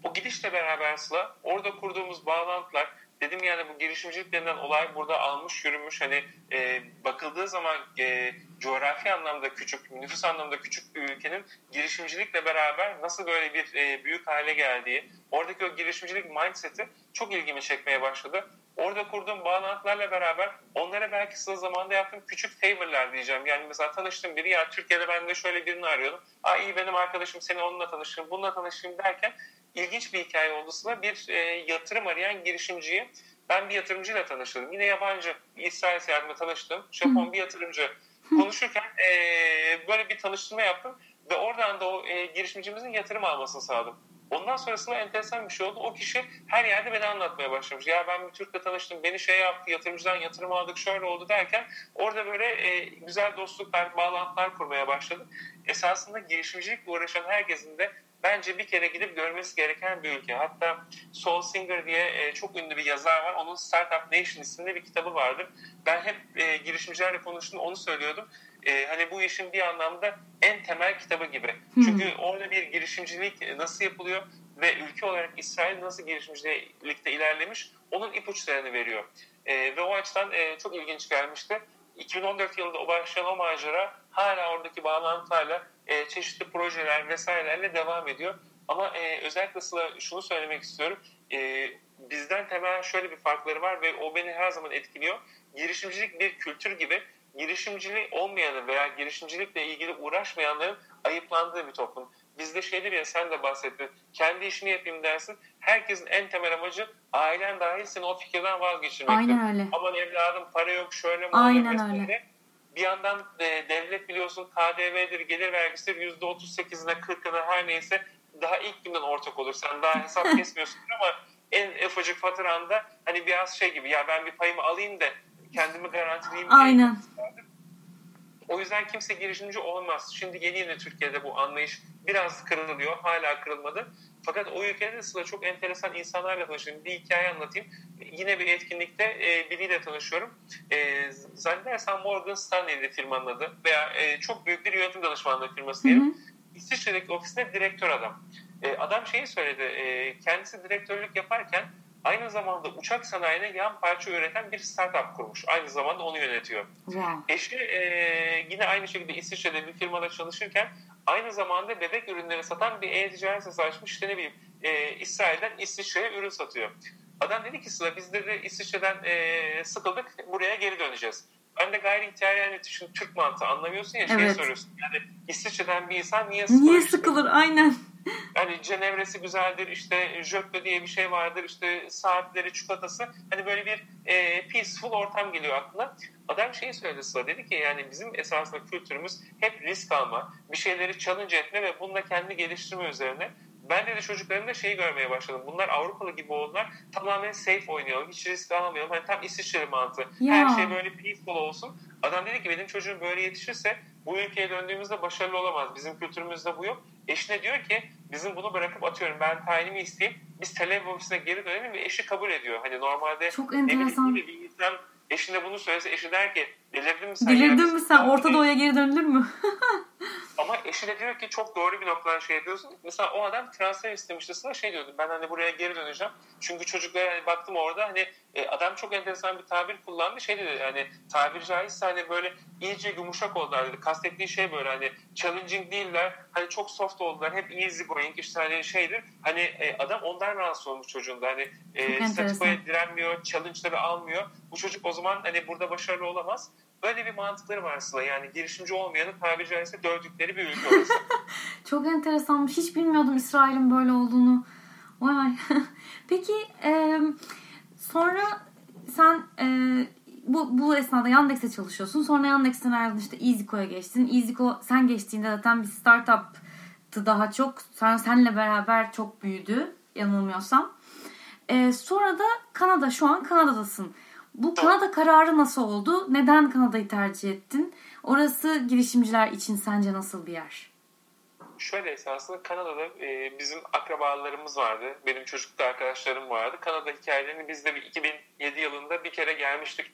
O gidişle beraber Sıla orada kurduğumuz bağlantılar dedim yani bu girişimcilik denilen olay burada almış yürümüş hani e, bakıldığı zaman e, coğrafi anlamda küçük, nüfus anlamda küçük bir ülkenin girişimcilikle beraber nasıl böyle bir e, büyük hale geldiği, oradaki o girişimcilik mindset'i çok ilgimi çekmeye başladı. Orada kurduğum bağlantılarla beraber onlara belki sıra zamanda yaptığım küçük favorlar diyeceğim. Yani mesela tanıştığım biri ya Türkiye'de ben de şöyle birini arıyordum. Aa iyi benim arkadaşım seni onunla tanıştırayım, bununla tanıştırayım derken ilginç bir hikaye oldu sıra bir e, yatırım arayan girişimciyi ben bir yatırımcıyla tanıştım. Yine yabancı İsrail seyahatime tanıştım. Japon bir yatırımcı. Konuşurken e, böyle bir tanıştırma yaptım ve oradan da o e, girişimcimizin yatırım almasını sağladım. Ondan sonrasında enteresan bir şey oldu. O kişi her yerde beni anlatmaya başlamış. Ya ben bir Türk'le tanıştım, beni şey yaptı, yatırımcıdan yatırım aldık, şöyle oldu derken orada böyle e, güzel dostluklar, bağlantılar kurmaya başladı. Esasında girişimcilikle uğraşan herkesin de bence bir kere gidip görmesi gereken bir ülke. Hatta Saul Singer diye e, çok ünlü bir yazar var. Onun Startup Nation isimli bir kitabı vardır. Ben hep e, girişimcilerle konuştuğumda onu söylüyordum. E, hani bu işin bir anlamda en temel kitabı gibi. Hmm. Çünkü orada bir girişimcilik nasıl yapılıyor ve ülke olarak İsrail nasıl girişimcilikte ilerlemiş onun ipuçlarını veriyor. E, ve o açıdan e, çok ilginç gelmişti. 2014 yılında o başlayan o macera hala oradaki bağlantılarla e, çeşitli projeler vesairelerle devam ediyor. Ama e, özellikle Sıla şunu söylemek istiyorum. E, bizden temel şöyle bir farkları var ve o beni her zaman etkiliyor. Girişimcilik bir kültür gibi girişimciliği olmayanı veya girişimcilikle ilgili uğraşmayanların ayıplandığı bir toplum. Bizde şeydir ya sen de bahsettin. Kendi işini yapayım dersin. Herkesin en temel amacı ailen dahil seni o fikirden vazgeçirmektir. Aynen öyle. Aman evladım para yok şöyle mi Aynen öyle. Bir yandan e, devlet biliyorsun KDV'dir, gelir vergisidir %38'ine 40'ına her neyse daha ilk günden ortak olur. Sen daha hesap kesmiyorsun ama en ufacık faturanda hani biraz şey gibi ya ben bir payımı alayım da kendimi garantileyeyim. Aynen. O yüzden kimse girişimci olmaz. Şimdi yeni yeni Türkiye'de bu anlayış biraz kırılıyor. Hala kırılmadı. Fakat o ülkede sıra çok enteresan insanlarla tanıştım. Bir hikaye anlatayım. Yine bir etkinlikte e, biriyle tanışıyorum. E, zannedersem Morgan Stanley'de firmanın adı. Veya e, çok büyük bir yönetim danışmanlığı firması diyelim. İsviçre'deki ofisinde direktör adam. E, adam şeyi söyledi. E, kendisi direktörlük yaparken aynı zamanda uçak sanayine yan parça üreten bir startup kurmuş. Aynı zamanda onu yönetiyor. Wow. Eşi e, yine aynı şekilde İsviçre'de bir firmada çalışırken aynı zamanda bebek ürünleri satan bir e-ticaret sitesi açmış. İşte ne bileyim e, İsrail'den İsviçre'ye ürün satıyor. Adam dedi ki Sıla biz de İsviçre'den e, sıkıldık buraya geri döneceğiz. Ben de gayri ihtiyari yani şimdi Türk mantığı anlamıyorsun ya evet. şey soruyorsun. Yani İsviçre'den bir insan niye sıkılır? Niye sıkılır aynen. Hani cenevresi güzeldir işte jötle diye bir şey vardır işte saatleri çikolatası. Hani böyle bir e, peaceful ortam geliyor aklına. Adam şeyi söyledi Sıla dedi ki yani bizim esasında kültürümüz hep risk alma, bir şeyleri challenge etme ve bununla kendi geliştirme üzerine. Ben de, de çocuklarımda şeyi görmeye başladım. Bunlar Avrupalı gibi oldular. Tamamen safe oynayalım. Hiç risk almayalım. Hani tam İsviçre mantığı. Ya. Her şey böyle peaceful olsun. Adam dedi ki benim çocuğum böyle yetişirse bu ülkeye döndüğümüzde başarılı olamaz. Bizim kültürümüzde bu yok. Eşine diyor ki bizim bunu bırakıp atıyorum ben tayinimi isteyeyim. Biz telefon ofisine geri dönelim ve eşi kabul ediyor. Hani normalde Çok enteresan. bir insan eşine bunu söylese eşi der ki delirdin mi sen? Delirdin mi sen? Orta Doğu'ya geri dönülür mü? Ama eşi de diyor ki çok doğru bir noktadan şey yapıyorsun. Mesela o adam transfer istemişti sana şey diyordu. Ben hani buraya geri döneceğim. Çünkü çocuklara hani baktım orada hani e, adam çok enteresan bir tabir kullandı. Şey dedi hani tabir caizse hani böyle iyice yumuşak oldular dedi. Kastettiği şey böyle hani challenging değiller. Hani çok soft oldular. Hep easy going işte hani şeydir. Hani e, adam ondan rahatsız olmuş çocuğunda. Hani e, statikoya direnmiyor. Challenge'ları almıyor. Bu çocuk o zaman hani burada başarılı olamaz. Böyle bir mantıkları var aslında. Yani girişimci olmayanı tabiri caizse dövdükleri bir ülke orası. Çok enteresanmış. Hiç bilmiyordum İsrail'in böyle olduğunu. Vay. Peki e, sonra sen e, bu, bu esnada Yandex'te çalışıyorsun. Sonra Yandex'ten ayrıldın işte EasyCo'ya geçtin. EasyCo sen geçtiğinde zaten bir startup'tı daha çok. Sen senle beraber çok büyüdü yanılmıyorsam. E, sonra da Kanada şu an Kanada'dasın. Bu Kanada kararı nasıl oldu? Neden Kanada'yı tercih ettin? Orası girişimciler için sence nasıl bir yer? Şöyle esasında Kanada'da e, bizim akrabalarımız vardı. Benim çocuklukta arkadaşlarım vardı. Kanada hikayelerini biz de 2007 yılında bir kere gelmiştik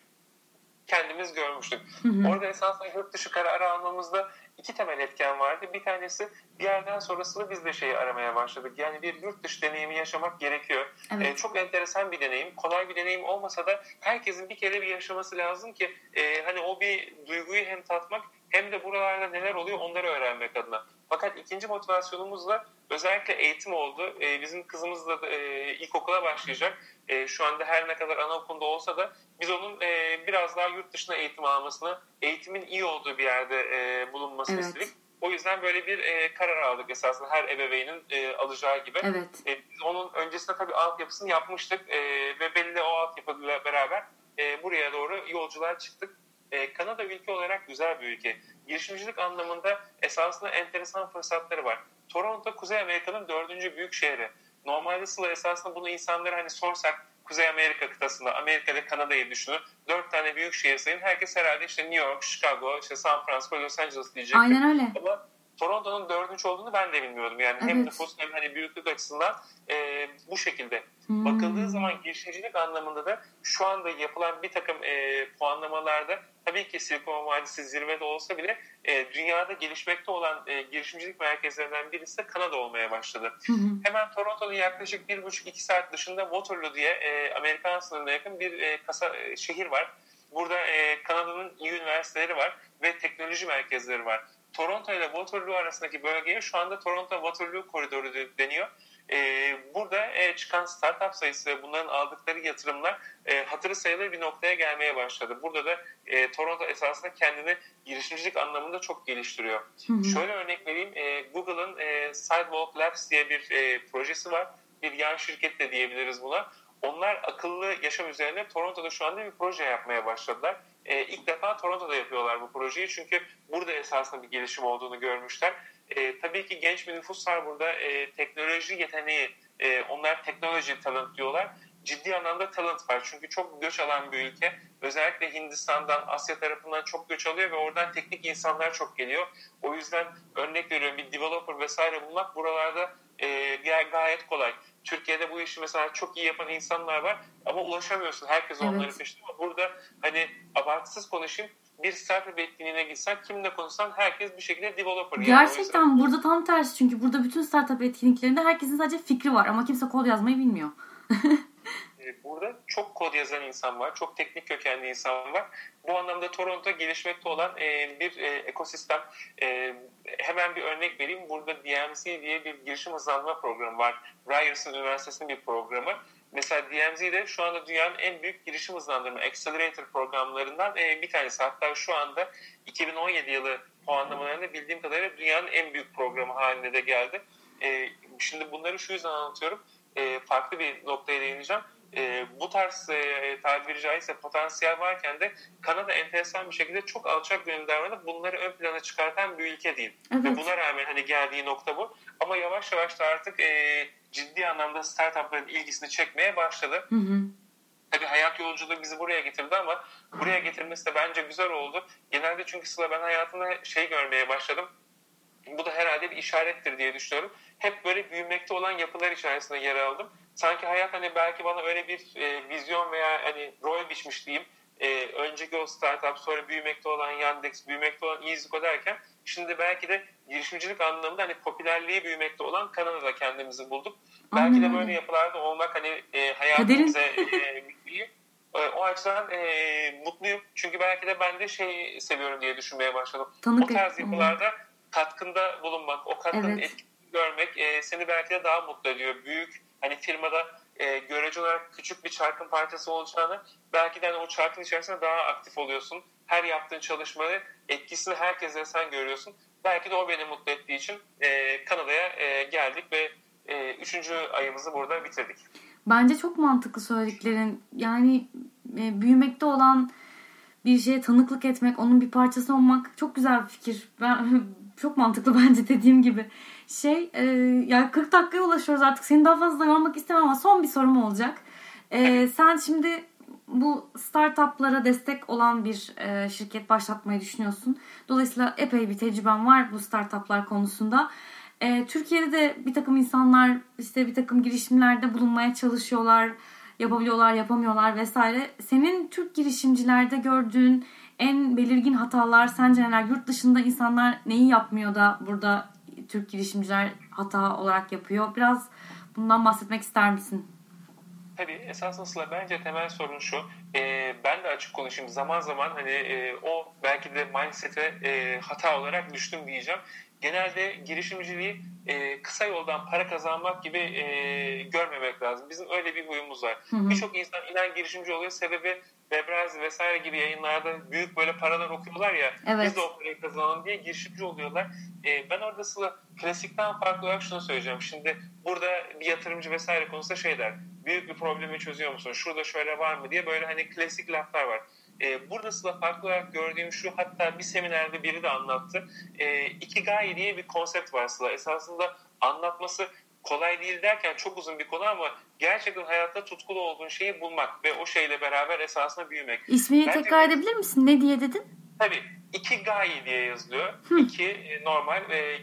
kendimiz görmüştük. Hı hı. Orada esasında yurt dışı kararı almamızda iki temel etken vardı. Bir tanesi bir yerden sonrasında biz de şeyi aramaya başladık. Yani bir yurt dışı deneyimi yaşamak gerekiyor. Evet. Ee, çok enteresan bir deneyim. Kolay bir deneyim olmasa da herkesin bir kere bir yaşaması lazım ki e, hani o bir duyguyu hem tatmak hem de buralarda neler oluyor onları öğrenmek adına. Fakat ikinci motivasyonumuz da özellikle eğitim oldu. E, bizim kızımız da e, ilkokula başlayacak. E, şu anda her ne kadar anaokulunda olsa da biz onun e, biraz daha yurt dışına eğitim almasını, eğitimin iyi olduğu bir yerde e, bulunmasını evet. istedik. O yüzden böyle bir e, karar aldık esasında her ebeveynin e, alacağı gibi. Evet. E, biz onun öncesinde tabii altyapısını yapmıştık e, ve belli o altyapıyla beraber e, buraya doğru yolculuğa çıktık. E, Kanada ülke olarak güzel bir ülke. Girişimcilik anlamında esasında enteresan fırsatları var. Toronto Kuzey Amerika'nın dördüncü büyük şehri. Normalde Sıla esasında bunu insanlara hani sorsak Kuzey Amerika kıtasında, Amerika ve Kanada'yı düşünün. Dört tane büyük şehir sayın. Herkes herhalde işte New York, Chicago, işte San Francisco, Los Angeles diyecek. Aynen öyle. Ama Toronto'nun dördüncü olduğunu ben de bilmiyordum. Yani evet. hem nüfus hem hani büyüklük açısından e, bu şekilde. Hmm. Bakıldığı zaman girişimcilik anlamında da şu anda yapılan bir takım e, puanlamalarda tabii ki Silikon Vadisi zirvede olsa bile e, dünyada gelişmekte olan e, girişimcilik merkezlerinden birisi de Kanada olmaya başladı. Hı Hemen Toronto'nun yaklaşık bir buçuk iki saat dışında Waterloo diye e, Amerikan sınırına yakın bir e, kasa, e, şehir var. Burada e, Kanada'nın iyi üniversiteleri var ve teknoloji merkezleri var. Toronto ile Waterloo arasındaki bölgeye şu anda Toronto Waterloo koridoru deniyor. E, burada e, çıkan startup sayısı ve bunların aldıkları yatırımlar e, hatırı sayılır bir noktaya gelmeye başladı. Burada da e, Toronto esasında kendini girişimcilik anlamında çok geliştiriyor. Hı hı. Şöyle örnek vereyim. E, Google'ın e, Sidewalk Labs diye bir e, projesi var. Bir yan şirket de diyebiliriz buna. Onlar akıllı yaşam üzerine Toronto'da şu anda bir proje yapmaya başladılar. E, ilk defa Toronto'da yapıyorlar bu projeyi çünkü burada esasında bir gelişim olduğunu görmüşler. E, tabii ki genç bir nüfus var burada. E, teknoloji yeteneği, e, onlar teknoloji talent diyorlar. Ciddi anlamda talent var. Çünkü çok göç alan bir ülke. Özellikle Hindistan'dan, Asya tarafından çok göç alıyor ve oradan teknik insanlar çok geliyor. O yüzden örnek veriyorum bir developer vesaire bulmak buralarda e, gayet kolay. Türkiye'de bu işi mesela çok iyi yapan insanlar var ama ulaşamıyorsun. Herkes evet. onların peşinde ama burada hani abartısız konuşayım bir startup etkinliğine gitsen kimle konuşsan herkes bir şekilde developer. Gerçekten yani burada tam tersi çünkü burada bütün startup etkinliklerinde herkesin sadece fikri var ama kimse kod yazmayı bilmiyor. Ee, burada çok kod yazan insan var, çok teknik kökenli insan var. Bu anlamda Toronto gelişmekte olan e, bir e, ekosistem. E, hemen bir örnek vereyim. Burada DMC diye bir girişim hızlandırma programı var. Ryerson Üniversitesi'nin bir programı. Mesela DMZ de şu anda dünyanın en büyük girişim hızlandırma accelerator programlarından bir tanesi. Hatta şu anda 2017 yılı puanlamalarında bildiğim kadarıyla dünyanın en büyük programı haline de geldi. Şimdi bunları şu yüzden anlatıyorum. Farklı bir noktaya değineceğim. E, bu tarz e, tabiri caizse potansiyel varken de Kanada enteresan bir şekilde çok alçak davranıp bunları ön plana çıkartan bir ülke değil. Evet. Ve buna rağmen hani geldiği nokta bu. Ama yavaş yavaş da artık e, ciddi anlamda startupların ilgisini çekmeye başladı. Hı hı. Tabii hayat yolculuğu bizi buraya getirdi ama buraya getirmesi de bence güzel oldu. Genelde çünkü Sıla ben hayatımda şey görmeye başladım. Bu da herhalde bir işarettir diye düşünüyorum. Hep böyle büyümekte olan yapılar içerisinde yer aldım. Sanki hayat hani belki bana öyle bir e, vizyon veya hani rol biçmiş diyeyim. E, önceki o startup sonra büyümekte olan Yandex, büyümekte olan EasyCo derken Şimdi belki de girişimcilik anlamında hani popülerliği büyümekte olan Kanada'da kendimizi bulduk. Aynen. Belki de böyle yapılarda olmak hani e, hayatımıza e, e, o açıdan e, mutluyum. Çünkü belki de ben de şey seviyorum diye düşünmeye başladım. Tanık o tarz yapılarda katkında bulunmak, o katkının evet. etkisini görmek e, seni belki de daha mutlu ediyor. Büyük hani firmada e, görece olarak küçük bir çarkın parçası olacağını belki de hani o çarkın içerisinde daha aktif oluyorsun her yaptığın çalışmanın etkisini herkese sen görüyorsun. Belki de o beni mutlu ettiği için e, Kanada'ya e, geldik ve e, üçüncü ayımızı burada bitirdik. Bence çok mantıklı söylediklerin. Yani e, büyümekte olan bir şeye tanıklık etmek, onun bir parçası olmak çok güzel bir fikir. Ben çok mantıklı bence dediğim gibi. Şey, e, yani 40 dakikaya ulaşıyoruz artık. Seni daha fazla yormak istemem ama son bir sorum olacak. E, sen şimdi bu startuplara destek olan bir e, şirket başlatmayı düşünüyorsun. Dolayısıyla epey bir tecrüben var bu startuplar konusunda. E, Türkiye'de de bir takım insanlar işte bir takım girişimlerde bulunmaya çalışıyorlar. Yapabiliyorlar, yapamıyorlar vesaire. Senin Türk girişimcilerde gördüğün en belirgin hatalar sence neler? Yurt dışında insanlar neyi yapmıyor da burada Türk girişimciler hata olarak yapıyor? Biraz bundan bahsetmek ister misin? Tabii esasında bence temel sorun şu. E, ben de açık konuşayım. Zaman zaman hani e, o belki de mindset'e e, hata olarak düştüm diyeceğim. Genelde girişimciliği e, kısa yoldan para kazanmak gibi e, görmemek lazım. Bizim öyle bir huyumuz var. Birçok insan inan girişimci oluyor. Sebebi Webrazi vesaire gibi yayınlarda büyük böyle paralar okuyorlar ya. Evet. Biz de o parayı kazanalım diye girişimci oluyorlar. E, ben orada sıla klasikten farklı olarak şunu söyleyeceğim. Şimdi burada bir yatırımcı vesaire konusunda şey der. Büyük bir problemi çözüyor musun? Şurada şöyle var mı diye böyle hani klasik laflar var. E, burada sıla farklı olarak gördüğüm şu hatta bir seminerde biri de anlattı. E, Ikigai diye bir konsept var sıla. Esasında anlatması kolay değil derken çok uzun bir konu ama gerçekten hayatta tutkulu olduğun şeyi bulmak ve o şeyle beraber esasında büyümek. İsmini Bence tekrar edebilir misin? Ne diye dedin? Tabii. Ikigai diye yazılıyor. Hı. İki e, normal e,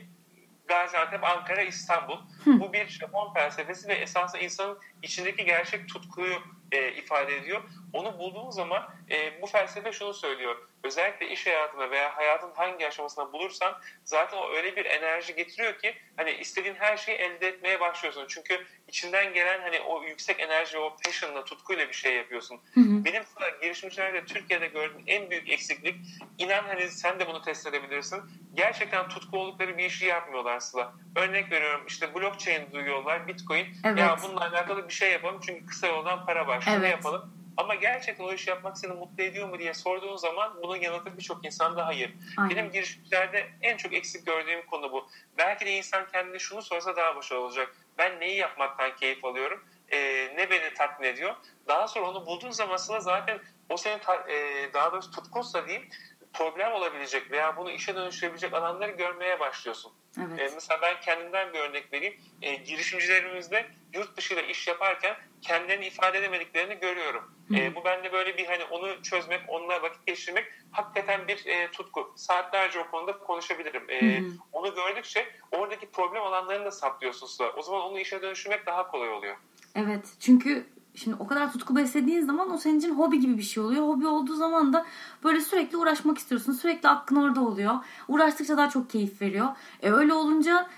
Gaziantep, Ankara, İstanbul. Hı. Bu bir Japon felsefesi ve esasında insanın içindeki gerçek tutkuyu e, ifade ediyor. Onu bulduğun zaman e, bu felsefe şunu söylüyor. Özellikle iş hayatında veya hayatın hangi aşamasında bulursan zaten o öyle bir enerji getiriyor ki hani istediğin her şeyi elde etmeye başlıyorsun. Çünkü içinden gelen hani o yüksek enerji, o passion'la, tutkuyla bir şey yapıyorsun. Hı hı. Benim girişimcilerde Türkiye'de gördüğüm en büyük eksiklik inan hani sen de bunu test edebilirsin. Gerçekten tutku oldukları bir işi yapmıyorlar Sıla. Örnek veriyorum işte blockchain duyuyorlar, bitcoin. Evet. Ya bununla alakalı bir şey yapalım çünkü kısa yoldan para var. Şunu evet. yapalım ama gerçekten o işi yapmak seni mutlu ediyor mu diye sorduğun zaman bunun yanıtı birçok insan da hayır. Aynen. Benim girişimcilerde en çok eksik gördüğüm konu bu. Belki de insan kendine şunu sorsa daha başarılı olacak. Ben neyi yapmaktan keyif alıyorum? Ee, ne beni tatmin ediyor? Daha sonra onu bulduğun zaman zaten o senin e, daha doğrusu tutkunsa diyeyim problem olabilecek veya bunu işe dönüştürebilecek alanları görmeye başlıyorsun. Evet. E, mesela ben kendimden bir örnek vereyim. E, girişimcilerimizde yurt dışıyla iş yaparken kendilerini ifade edemediklerini görüyorum. E, bu bende böyle bir hani onu çözmek, onunla vakit geçirmek hakikaten bir e, tutku. Saatlerce o konuda konuşabilirim. E, onu gördükçe oradaki problem alanlarını da saplıyorsun sıra. O zaman onu işe dönüştürmek daha kolay oluyor. Evet. Çünkü Şimdi o kadar tutku beslediğin zaman o senin için hobi gibi bir şey oluyor. Hobi olduğu zaman da böyle sürekli uğraşmak istiyorsun. Sürekli aklın orada oluyor. Uğraştıkça daha çok keyif veriyor. E öyle olunca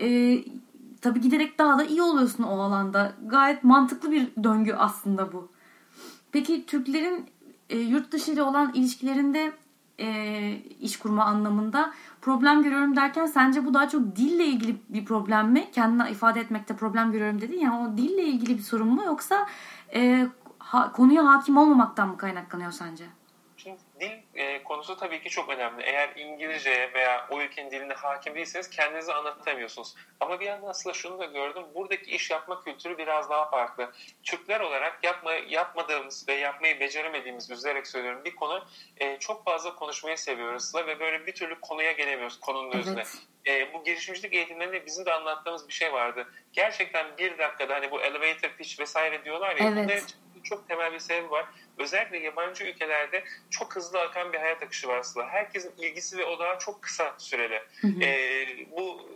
e, tabii giderek daha da iyi oluyorsun o alanda. Gayet mantıklı bir döngü aslında bu. Peki Türklerin e, yurt dışı ile olan ilişkilerinde e, iş kurma anlamında problem görüyorum derken sence bu daha çok dille ilgili bir problem mi? Kendine ifade etmekte problem görüyorum dedin ya o dille ilgili bir sorun mu yoksa e, ha, konuya hakim olmamaktan mı kaynaklanıyor sence? Şimdi dil e, konusu tabii ki çok önemli. Eğer İngilizce veya o ülkenin diline hakim değilseniz kendinizi anlatamıyorsunuz. Ama bir yandan aslında şunu da gördüm. Buradaki iş yapma kültürü biraz daha farklı. Türkler olarak yapma, yapmadığımız ve yapmayı beceremediğimiz üzerek söylüyorum bir konu e, çok fazla konuşmayı seviyoruz ve böyle bir türlü konuya gelemiyoruz konunun evet. özüne. E, bu girişimcilik eğitimlerinde bizim de anlattığımız bir şey vardı. Gerçekten bir dakikada hani bu elevator pitch vesaire diyorlar ya. Evet çok temel bir sebebi var. Özellikle yabancı ülkelerde çok hızlı akan bir hayat akışı var aslında. Herkesin ilgisi ve odağı çok kısa süreli. Hı hı. E, bu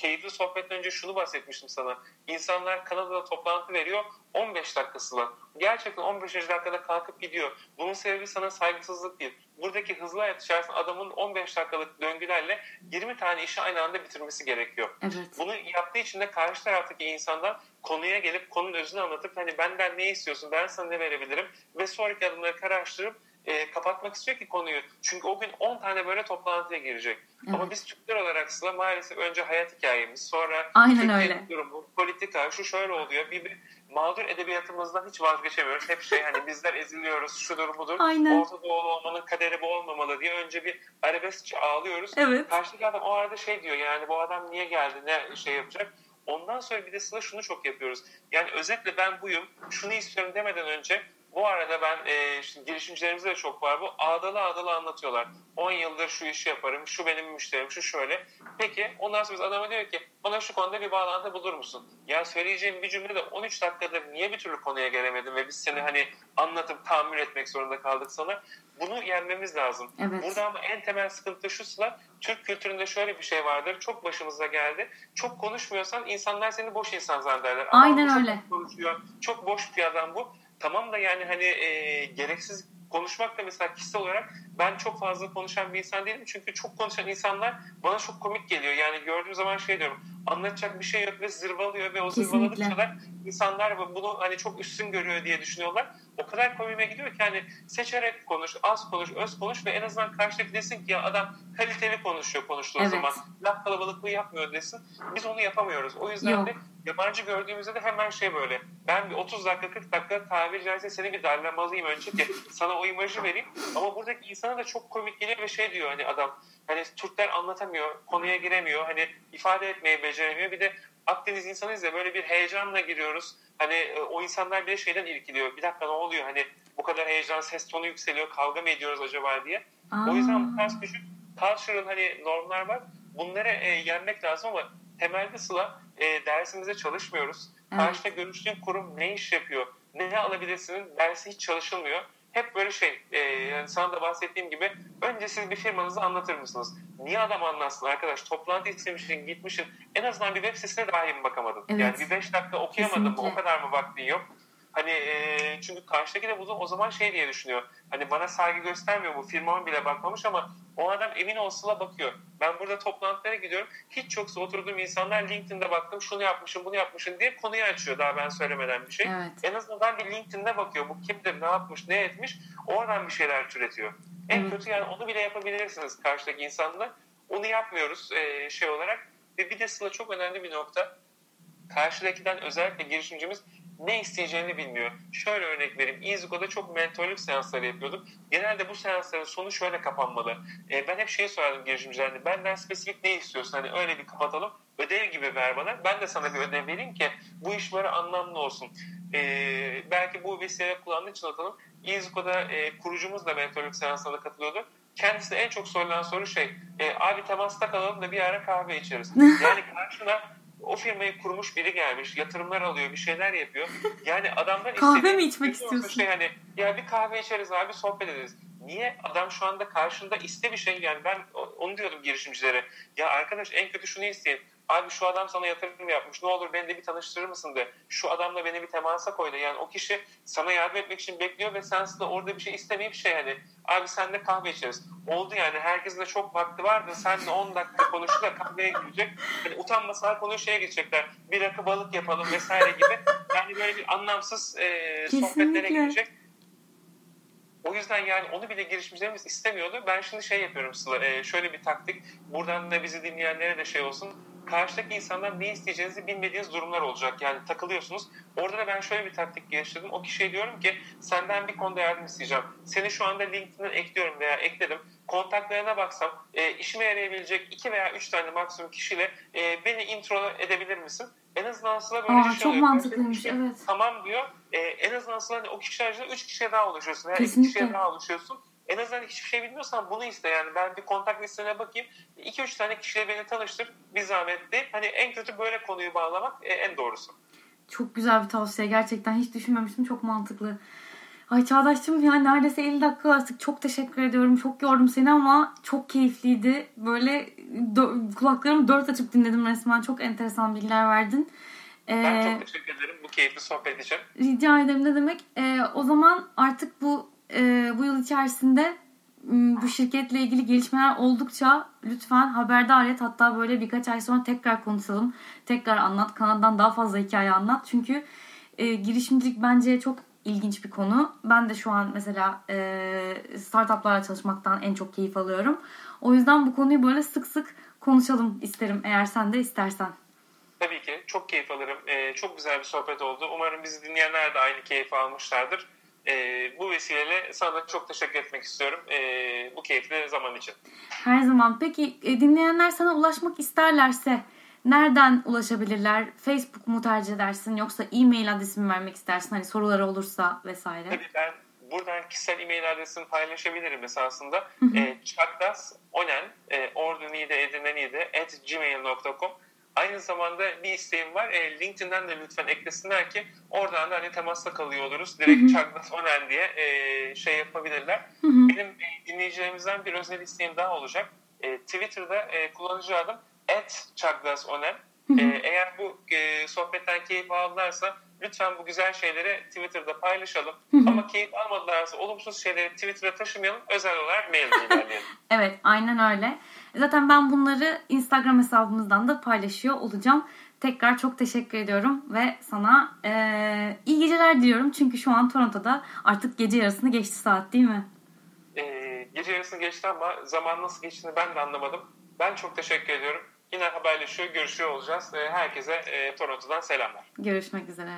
keyifli sohbetten önce şunu bahsetmiştim sana. İnsanlar Kanada'da toplantı veriyor 15 dakikasıyla. Gerçekten 15. dakikada kalkıp gidiyor. Bunun sebebi sana saygısızlık değil. Buradaki hızlı hayat içerisinde adamın 15 dakikalık döngülerle 20 tane işi aynı anda bitirmesi gerekiyor. Evet. Bunu yaptığı için de karşı taraftaki insandan konuya gelip konunun özünü anlatıp hani benden ne istiyorsun ben sana ne verebilirim ve sonraki adımları karıştırıp e, kapatmak istiyor ki konuyu. Çünkü o gün 10 tane böyle toplantıya girecek. Evet. Ama biz Türkler olarak sıra maalesef önce hayat hikayemiz, sonra Aynen öyle. durumu, politika, şu şöyle oluyor. Bir, bir mağdur edebiyatımızdan hiç vazgeçemiyoruz. Hep şey hani bizler eziliyoruz, şudur budur. Aynen. Orta Doğulu olmanın kaderi bu olmamalı diye önce bir arabeskçe ağlıyoruz. Evet. Karşıdaki adam o arada şey diyor yani bu adam niye geldi, ne şey yapacak. Ondan sonra bir de sıra şunu çok yapıyoruz. Yani özetle ben buyum, şunu istiyorum demeden önce bu arada ben e, işte girişimcilerimizde de çok var bu. Ağdalı ağdalı anlatıyorlar. 10 yıldır şu işi yaparım, şu benim müşterim, şu şöyle. Peki ondan sonra adama diyor ki bana şu konuda bir bağlantı bulur musun? Ya söyleyeceğim bir cümle de 13 dakikadır niye bir türlü konuya gelemedin ve biz seni hani anlatıp tahammül etmek zorunda kaldık sana. Bunu yenmemiz lazım. Evet. Burada ama en temel sıkıntı şu sıra Türk kültüründe şöyle bir şey vardır. Çok başımıza geldi. Çok konuşmuyorsan insanlar seni boş insan zannederler. Aynen öyle. Çok konuşuyor. Çok boş bir adam bu tamam da yani hani e, gereksiz konuşmak da mesela kişisel olarak ben çok fazla konuşan bir insan değilim. Çünkü çok konuşan insanlar bana çok komik geliyor. Yani gördüğüm zaman şey diyorum. Anlatacak bir şey yok ve zırvalıyor ve o zırvaladıkça da insanlar bunu hani çok üstün görüyor diye düşünüyorlar. O kadar komiğime gidiyor ki hani seçerek konuş, az konuş, öz konuş ve en azından karşıdaki desin ki ya adam kaliteli konuşuyor konuştuğu evet. zaman. Laf kalabalıklığı yapmıyor desin. Biz onu yapamıyoruz. O yüzden yok. de yabancı gördüğümüzde de hemen şey böyle. Ben bir 30 dakika 40 dakika tabiri caizse seni bir darlamalıyım önce ki sana o imajı vereyim. Ama buradaki insana da çok komik geliyor ve şey diyor hani adam hani Türkler anlatamıyor, konuya giremiyor, hani ifade etmeyi beceremiyor. Bir de Akdeniz insanıyız ya böyle bir heyecanla giriyoruz. Hani e, o insanlar bile şeyden irkiliyor. Bir dakika ne oluyor? Hani bu kadar heyecan, ses tonu yükseliyor. Kavga mı ediyoruz acaba diye. Aa. O yüzden bu tarz küçük cultural hani normlar var. Bunları e, yenmek lazım ama temelde Sıla e, dersimizde çalışmıyoruz. Evet. Karşıda görüştüğün kurum ne iş yapıyor? Ne alabilirsinin dersi hiç çalışılmıyor hep böyle şey e, yani sana da bahsettiğim gibi önce siz bir firmanızı anlatır mısınız? Niye adam anlatsın arkadaş? Toplantı istemişsin gitmişsin. En azından bir web sitesine dahi mi bakamadın? Evet. Yani bir beş dakika okuyamadın mı? O kadar mı vaktin yok? Hani e, çünkü karşıdaki de bunu o zaman şey diye düşünüyor. Hani bana saygı göstermiyor bu firmama bile bakmamış ama o adam emin olsula bakıyor. Ben burada toplantılara gidiyorum. Hiç yoksa oturduğum insanlar LinkedIn'de baktım şunu yapmışım bunu yapmışım diye konuyu açıyor daha ben söylemeden bir şey. Evet. En azından bir LinkedIn'de bakıyor. Bu kimdir, ne yapmış, ne etmiş. Oradan bir şeyler türetiyor. En evet. kötü yani onu bile yapabilirsiniz karşıdaki insanla. Onu yapmıyoruz e, şey olarak. Ve bir de Sıla çok önemli bir nokta. Karşıdakiden özellikle girişimcimiz ne isteyeceğini bilmiyor. Şöyle örnek vereyim. EasyGo'da çok mentorluk seansları yapıyordum. Genelde bu seansların sonu şöyle kapanmalı. E, ben hep şey sorardım girişimcilerine. Benden spesifik ne istiyorsun? Hani öyle bir kapatalım. Ödev gibi ver bana. Ben de sana bir ödev vereyim ki bu iş böyle anlamlı olsun. E, belki bu vesileyle kullandığın için atalım. EasyGo'da e, kurucumuz da mentorluk seanslarına katılıyordu. Kendisine en çok sorulan soru şey, e, abi temasta kalalım da bir ara kahve içeriz. Yani karşına o firmayı kurmuş biri gelmiş, yatırımlar alıyor, bir şeyler yapıyor. Yani adamdan kahve mi içmek istiyorsun? Şey hani ya bir kahve içeriz abi, sohbet ederiz. Niye adam şu anda karşında iste bir şey yani ben onu diyordum girişimcilere. Ya arkadaş en kötü şunu isteyin. Abi şu adam sana yatırım yapmış. Ne olur beni de bir tanıştırır mısın de. Şu adamla beni bir temasa koy da. Yani o kişi sana yardım etmek için bekliyor ve sen de orada bir şey istemeyip şey hani abi sen de kahve içeriz. Oldu yani herkesin de çok vakti vardı. Sen de 10 dakika konuştu da kahveye girecek. Hani utanmasalar konuyu şeye geçecekler. Bir rakı balık yapalım vesaire gibi. Yani böyle bir anlamsız e, sohbetlere girecek. O yüzden yani onu bile girişimcilerimiz istemiyordu. Ben şimdi şey yapıyorum Sıla, e, şöyle bir taktik. Buradan da bizi dinleyenlere de şey olsun karşıdaki insandan ne isteyeceğinizi bilmediğiniz durumlar olacak. Yani takılıyorsunuz. Orada da ben şöyle bir taktik geliştirdim. O kişiye diyorum ki senden bir konuda yardım isteyeceğim. Seni şu anda LinkedIn'den ekliyorum veya ekledim. Kontaklarına baksam e, işime yarayabilecek iki veya üç tane maksimum kişiyle e, beni intro edebilir misin? En azından aslında böyle Aa, şey çok oluyor. mantıklıymış evet. Tamam diyor. E, en azından aslında hani o kişilerle üç kişiye daha oluşuyorsun. Veya iki kişiye daha oluşuyorsun en azından hiçbir şey bilmiyorsan bunu iste yani. Ben bir kontak listene bakayım. 2-3 tane kişiyle beni tanıştır. Bir zahmet değil. Hani en kötü böyle konuyu bağlamak e, en doğrusu. Çok güzel bir tavsiye. Gerçekten hiç düşünmemiştim. Çok mantıklı. Ay Çağdaş'cığım yani neredeyse 50 dakika artık çok teşekkür ediyorum. Çok yordum seni ama çok keyifliydi. Böyle dö- kulaklarımı dört açıp dinledim resmen. Çok enteresan bilgiler verdin. Ee, ben çok teşekkür ederim bu keyifli sohbet için. Rica ederim ne demek. Ee, o zaman artık bu e, bu yıl içerisinde bu şirketle ilgili gelişmeler oldukça lütfen haberdar et. Hatta böyle birkaç ay sonra tekrar konuşalım. Tekrar anlat. Kanad'dan daha fazla hikaye anlat. Çünkü e, girişimcilik bence çok ilginç bir konu. Ben de şu an mesela e, startuplarla çalışmaktan en çok keyif alıyorum. O yüzden bu konuyu böyle sık sık konuşalım isterim eğer sen de istersen. Tabii ki. Çok keyif alırım. Ee, çok güzel bir sohbet oldu. Umarım bizi dinleyenler de aynı keyif almışlardır. E, bu vesileyle sana çok teşekkür etmek istiyorum e, bu keyifli zaman için. Her zaman. Peki e, dinleyenler sana ulaşmak isterlerse nereden ulaşabilirler? Facebook mu tercih edersin yoksa e-mail adresimi vermek istersin? Hani soruları olursa vesaire. Tabii ben buradan kişisel e-mail adresimi paylaşabilirim esasında. e, çakdas onen e, ordunide edinenide at gmail.com Aynı zamanda bir isteğim var. E, LinkedIn'den de lütfen eklesinler ki oradan da hani temasta kalıyor oluruz. Direkt Çaklas Onen diye e, şey yapabilirler. Hı hı. Benim e, dinleyicilerimizden bir özel isteğim daha olacak. E, Twitter'da e, kullanıcı adım at Çaklas Onen. E, eğer bu e, sohbetten keyif aldılarsa Lütfen bu güzel şeyleri Twitter'da paylaşalım. Ama keyif almadılarsa olumsuz şeyleri Twitter'a taşımayalım. Özel olarak mail ilerleyelim. evet aynen öyle. Zaten ben bunları Instagram hesabımızdan da paylaşıyor olacağım. Tekrar çok teşekkür ediyorum ve sana e, iyi geceler diliyorum. Çünkü şu an Toronto'da artık gece yarısını geçti saat değil mi? E, gece yarısını geçti ama zaman nasıl geçtiğini ben de anlamadım. Ben çok teşekkür ediyorum. Yine haberleşiyor, görüşüyor olacağız. Herkese e, Toronto'dan selamlar. Görüşmek üzere.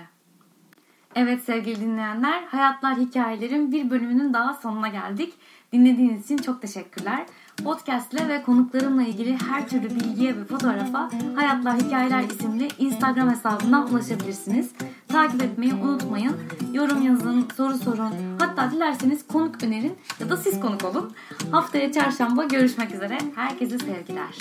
Evet sevgili dinleyenler, Hayatlar Hikayelerin bir bölümünün daha sonuna geldik. Dinlediğiniz için çok teşekkürler. Podcast ile ve konuklarımla ilgili her türlü bilgiye ve fotoğrafa Hayatlar Hikayeler isimli Instagram hesabından ulaşabilirsiniz. Takip etmeyi unutmayın. Yorum yazın, soru sorun. Hatta dilerseniz konuk önerin ya da siz konuk olun. Haftaya çarşamba görüşmek üzere. Herkese sevgiler.